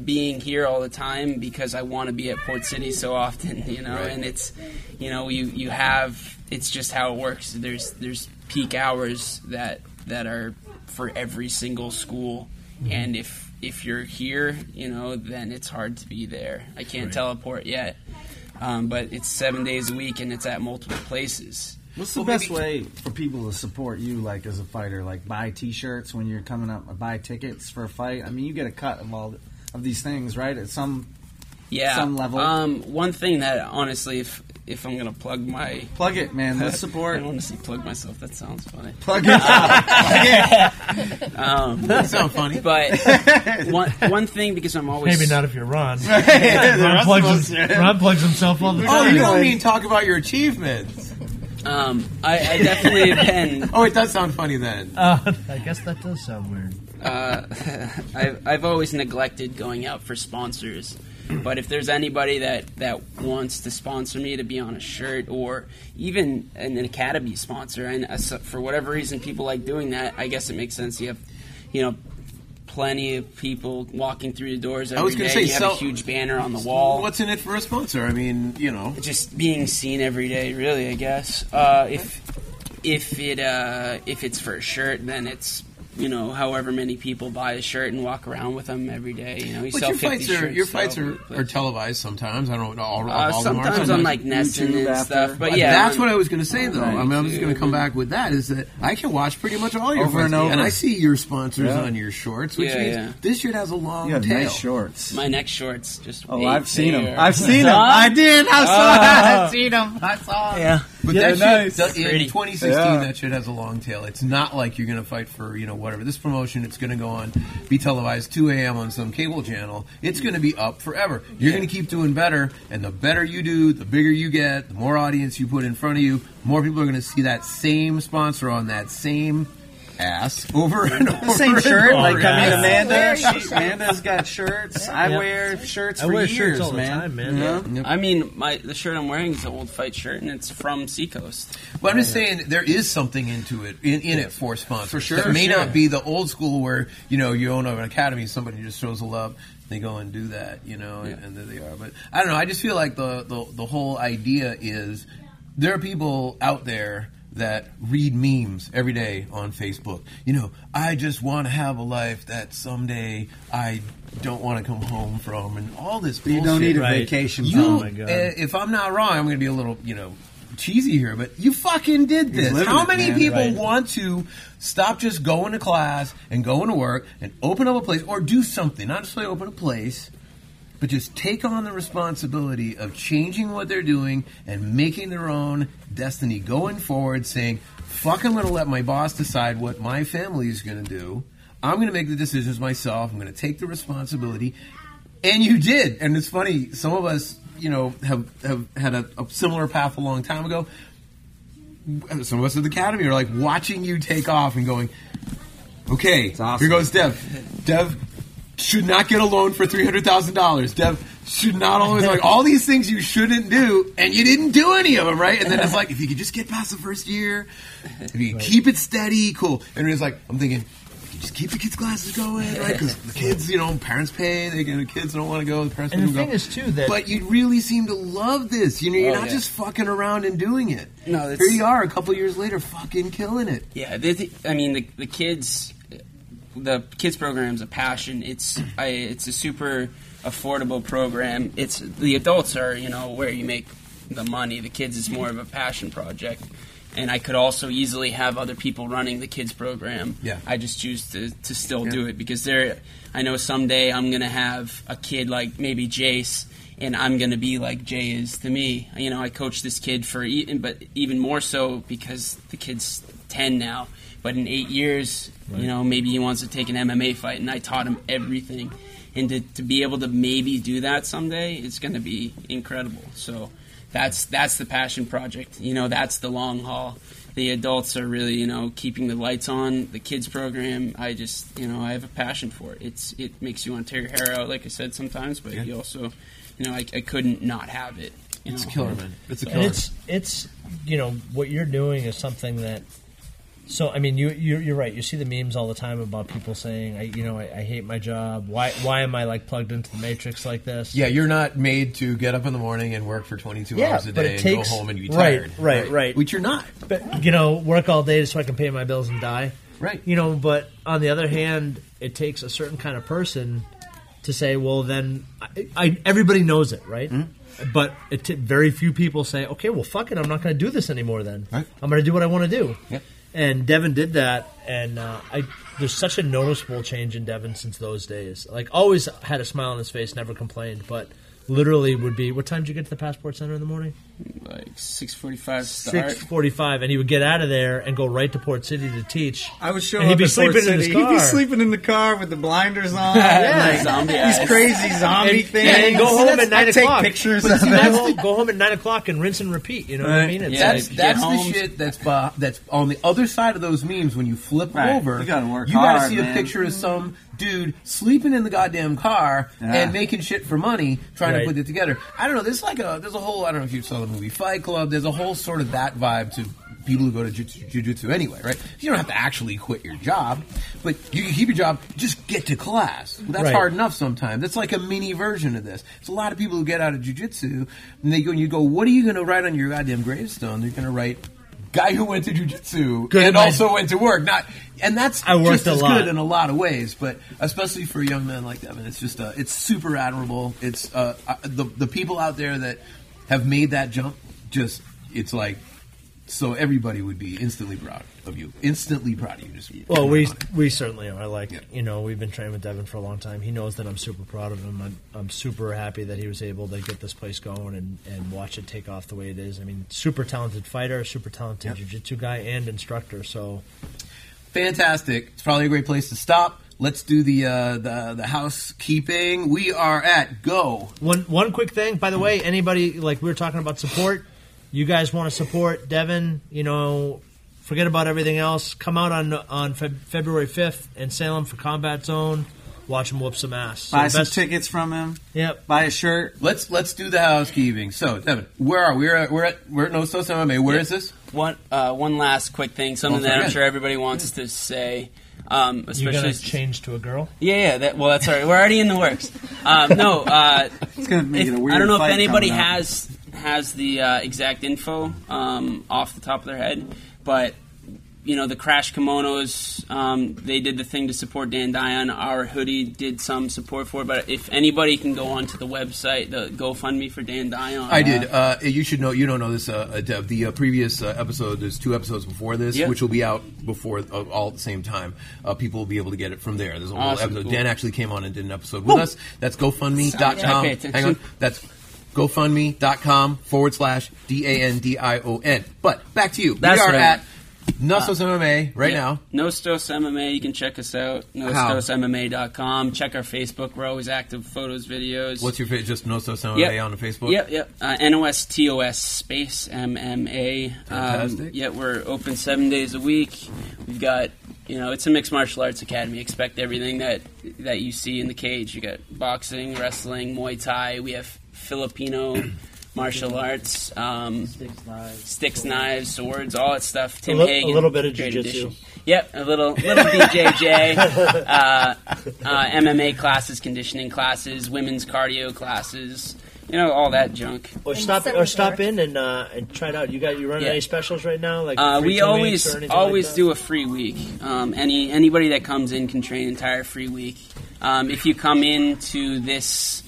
being here all the time because I want to be at Port City so often. *laughs* You know, Right. and it's you know you you have it's just how it works. There's there's peak hours that that are for every single school, and if if you're here, you know, then it's hard to be there. I can't teleport yet, um, but it's seven days a week, and it's at multiple places. What's the Well, best maybe- way for people to support you, like as a fighter? Like buy T-shirts when you're coming up, buy tickets for a fight. I mean, you get a cut of all of these things, right? At some Yeah, Some level. Um, one thing that honestly, if if I'm gonna plug my plug it, man. Let's *laughs* I support. don't want to say plug myself. That sounds funny. Plug it. *laughs* Um, *laughs* that sounds funny. but one one thing because I'm always Maybe not if you're Ron. The Ron, plugs, of us, his- yeah. Ron plugs himself all the Oh, you don't mean talk about your achievements? Um, I, I definitely have been. Oh, it does sound funny then. Uh, I guess that does sound weird. Uh, *laughs* I've I've always neglected going out for sponsors. But if there's anybody that, that wants to sponsor me to be on a shirt or even an, academy sponsor, and uh, for whatever reason people like doing that, I guess it makes sense. You have, you know, plenty of people walking through the doors every was gonna day. say, you have so- a huge banner on the wall. What's in it for a sponsor? I mean, you know, just being seen every day, really. I guess uh, if if it uh, if it's for a shirt, then it's you know however many people buy a shirt and walk around with them every day. You know, you but sell your 50 fights are shirts your fights are, are televised sometimes. I don't know all, Uh, all of them are. sometimes on like Nesson YouTube and after. stuff, but But yeah, that's on- what I was going to say, though. I mean, I was Right. going to come back with that. Is that I can watch pretty much all your Over fights, and over. I see your sponsors Yeah. on your shorts, which Yeah, means yeah. this shirt has a long You have tail. nice shorts. my neck shorts just. Oh, I've seen them. I've seen them. I did. I saw. Ah. I've seen them. I saw. 'em. Yeah, But Yeah, that nice. shit, the- in 2016, Yeah. that shit has a long tail. It's not like you're going to fight for you know whatever. This promotion, it's going to go on, be televised 2 a.m. on some cable channel. It's going to be up forever. You're going to keep doing better, and the better you do, the bigger you get, the more audience you put in front of you, more people are going to see that same sponsor on that same ass over and over. The same and shirt, over like I mean. Amanda. She, Amanda's got shirts. I Yeah. wear shirts I for wear years, shirts all the man. time, man. You know? I mean, my the shirt I'm wearing is an old fight shirt, and it's from Seacoast. But I'm just saying there is something into it in, in it for sponsors. For sure, It may sure. not be the old school where you know you own an academy, somebody just shows a love, they go and do that, you know, and, and there they are. But I don't know. I just feel like the the, the whole idea is there are people out there that read memes every day on Facebook. You know, I just want to have a life that someday I don't want to come home from, and all this. Bullshit. You don't need a Right. vacation You, from Oh my God. uh, if I'm not wrong, I'm going to be a little, you know, cheesy here, but you fucking did this. How many man. people Right. want to stop just going to class and going to work and open up a place or do something? Not necessarily open a place, but just take on the responsibility of changing what they're doing and making their own destiny going forward, saying, fuck, I'm going to let my boss decide what my family is going to do. I'm going to make the decisions myself. I'm going to take the responsibility. And you did. And it's funny, some of us, you know, have, have had a, a similar path a long time ago. Some of us at the academy are like watching you take off and going, okay, awesome. here goes Dev. Dev should not get a loan for $300,000. Dev should not always, like, all these things you shouldn't do, and you didn't do any of them, right? And then it's like, if you could just get past the first year, if you could keep it steady, cool. And it's like, I'm thinking, you just keep the kids' classes going, right? Because the kids, you know, parents pay, they, the kids don't want to go, the parents And the don't thing go. is, too, that- But you really seem to love this. You know, you're Oh, not yeah. just fucking around and doing it. No, it's- Here you are, a couple years later, fucking killing it. Yeah, they, they- I mean the, the kids, the kids program is a passion. It's I, it's a super affordable program. It's the adults are you know where you make the money. The kids is more of a passion project. And I could also easily have other people running the kids program. Yeah. I just choose to, to still do it because there. I know someday I'm gonna have a kid like maybe Jace, and I'm gonna be like Jay is to me. You know, I coach this kid for, e- but even more so because the kid's ten now. But in eight years, you know, maybe he wants to take an MMA fight, and I taught him everything. And to, to be able to maybe do that someday, it's going to be incredible. So that's that's the passion project. You know, that's the long haul. The adults are really, you know, keeping the lights on. The kids program, I just, you know, I have a passion for it. It's it makes you want to tear your hair out, like I said sometimes, but you also, you know, I, I couldn't not have it. You It's a killer, man. It's a And killer. it's it's you know what you're doing is something that. So I mean, you you're, you're right. You see the memes all the time about people saying, "I you know I, I hate my job. Why why am I like plugged into the matrix like this?" Yeah, you're not made to get up in the morning and work for 22 Yeah, hours a day and takes- go home and be right, tired. right, right. Which you're not. but you know, work all day just so I can pay my bills and die. Right. You know, but on the other hand, it takes a certain kind of person to say, well, then I, I everybody knows it, right? Mm-hmm. But it t- very few people say, okay, well, fuck it, I'm not going to do this anymore. Then Right. I'm going to do what I want to do. Yep. And Devin did that, and uh, I there's such a noticeable change in Devin since those days. Like always had a smile on his face, never complained, but literally would be. What time did you get to the passport center in the morning? Like six forty-five start. Six forty-five, and he would get out of there and go right to Port City to teach. I was showing And he'd up be at Port sleeping in his City. He'd be sleeping in the car with the blinders on. *laughs* Yeah. like, Zombie these crazy zombie And- things. and go home at I nine take pictures of see, it. that's go home at nine o'clock and rinse and repeat. You know what I mean? It's Yeah, That's get that's the shit that's that's on the other side of those memes. When you flip Right. over, You gotta work You gotta hard, see a picture of some dude sleeping in the goddamn car Yeah. and making shit for money, trying Right. to put it together. I don't know. There's like a there's a whole. I don't know if you saw the movie Fight Club. There's a whole sort of that vibe to people who go to jiu- jiu-jitsu anyway, right? You don't have to actually quit your job, but you can keep your job. Just get to class. Well, that's Right. hard enough sometimes. That's like a mini version of this. It's a lot of people who get out of jiu-jitsu and they go, and you go, what are you going to write on your goddamn gravestone? They're going to write guy who went to jiu-jitsu and man. also went to work. Not, and that's I worked just a as lot. good in a lot of ways, but especially for a young man like Devin, it's just uh, it's super admirable. It's uh, uh, the the people out there that have made that jump. Just it's like so everybody would be instantly proud of you. Instantly proud of you. Just Well, we we certainly are. Like Yeah. you know, we've been training with Devin for a long time. He knows that I'm super proud of him. I'm, I'm super happy that he was able to get this place going and, and watch it take off the way it is. I mean, super talented fighter, super talented jiu-jitsu guy, and instructor. So fantastic. It's probably a great place to stop. Let's do the uh, the the housekeeping. We are at go. One one quick thing, by the way, anybody like we were talking about support, you guys want to support Devin, you know, Forget about everything else. Come out on on Feb- February 5th in Salem for Combat Zone. Watch him whoop some ass. So Buy the some best- tickets from him. Yep. Buy a shirt. Let's let's do the housekeeping. So, Devin, where are we? We're at we're at we're at Nostos MMA. Where is this? One uh, one last quick thing, something Oh, that I'm forget. sure everybody wants to say. Um, You're especially gonna change to a girl. Yeah, yeah. That, well, that's all right. We're already in the works. Um, no, *laughs* uh, It's gonna make if- it a weird. I don't know if anybody coming up. has has the uh, exact info um, off the top of their head, but you know the Crash Kimonos. Um, they did the thing to support Dan Dion. Our hoodie did some support for it, but if anybody can go onto the website, the GoFundMe for Dan Dion. I did. Uh, you should know. You don't know this, uh, uh, Dev. The uh, previous uh, episode. There's two episodes before this, Yeah. which will be out before uh, all at the same time. Uh, people will be able to get it from there. There's a whole Awesome, episode. cool. Dan actually came on and did an episode with us. That's GoFundMe.com. I. Hang on. That's GoFundMe.com forward slash D A N D I O N. But back to you. That's we are what I at Nostos MMA right Yeah. now. Nostos MMA. You can check us out. NostosMMA.com. Check our Facebook. We're always active. Photos, videos. What's your fa- just Nostos MMA Yep. on the Facebook? Yep, yep. Uh, NOSTOS space MMA. Fantastic. Um, yeah, we're open seven days a week. We've got, you know, it's a mixed martial arts academy. Expect everything that that you see in the cage. You got boxing, wrestling, Muay Thai. We have Filipino martial arts, um, Sticks, knives. sticks, knives, swords, all that stuff. Tim li- a little bit of great jiu-jitsu. Yep, a little little *laughs* BJJ, uh, *laughs* uh, MMA classes, conditioning classes, women's cardio classes. You know all that junk. Or And stop, or stop in and uh, and try it out. You got you running Yeah. any specials right now? Like Uh, we always weeks or anything always like do a free week. Um, any anybody that comes in can train entire free week. Um, if you come into this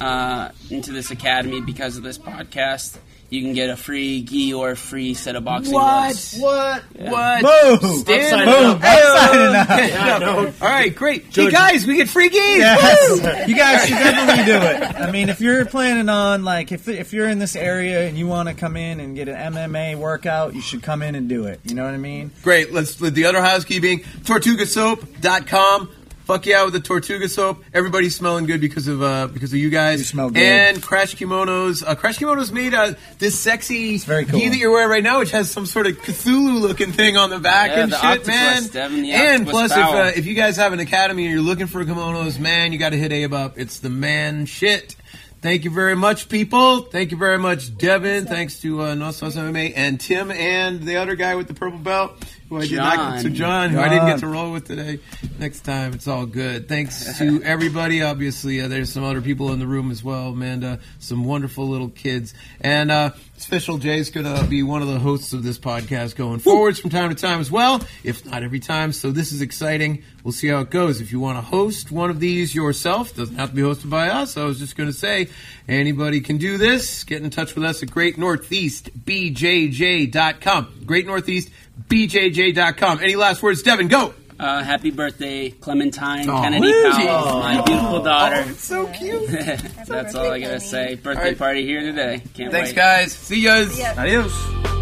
uh, into this academy because of this podcast, you can get a free gi or a free set of boxing gloves. What? What? Boom! Stand Upside up. down. *laughs* Yeah, no. All right, great. Hey guys, we get free games. Yes. *laughs* you guys should definitely do it. I mean, if you're planning on like if if you're in this area and you want to come in and get an MMA workout, you should come in and do it. You know what I mean? Great. Let's the other housekeeping. TortugaSoap.com. Fuck yeah with the Tortuga soap. Everybody's smelling good because of uh, because of you guys. You smell good. And Crash Kimonos. Uh, Crash Kimonos made uh, this sexy very cool. gi that you're wearing right now, which has some sort of Cthulhu looking thing on the back Yeah, and the shit, octopus, man. Devin, and octopus plus, if uh, if you guys have an academy and you're looking for kimonos, man, you got to hit Abe up. It's the man shit. Thank you very much, people. Thank you very much, Devin. Thanks to uh, Nostos MMA and Tim and the other guy with the purple belt, who I did not. John. So John, who I didn't get to roll with today. Next time, it's all good. Thanks to *laughs* everybody. Obviously, uh, there's some other people in the room as well. Amanda, some wonderful little kids, and uh, Official Jay's going to be one of the hosts of this podcast going forwards from time to time as well, if not every time. So this is exciting. We'll see how it goes. If you want to host one of these yourself, doesn't have to be hosted by us. I was just going to say, anybody can do this. Get in touch with us at Great Northeast BJJ.com. Great Northeast BJJ.com. Any last words, Devin? Go. Uh, happy birthday, Clementine Aw. Kennedy Powell, my beautiful daughter. It's so cute. *laughs* That's all I gotta say. Birthday All right. party here today. Can't Thanks, wait. guys. See yous. Yeah. Adios.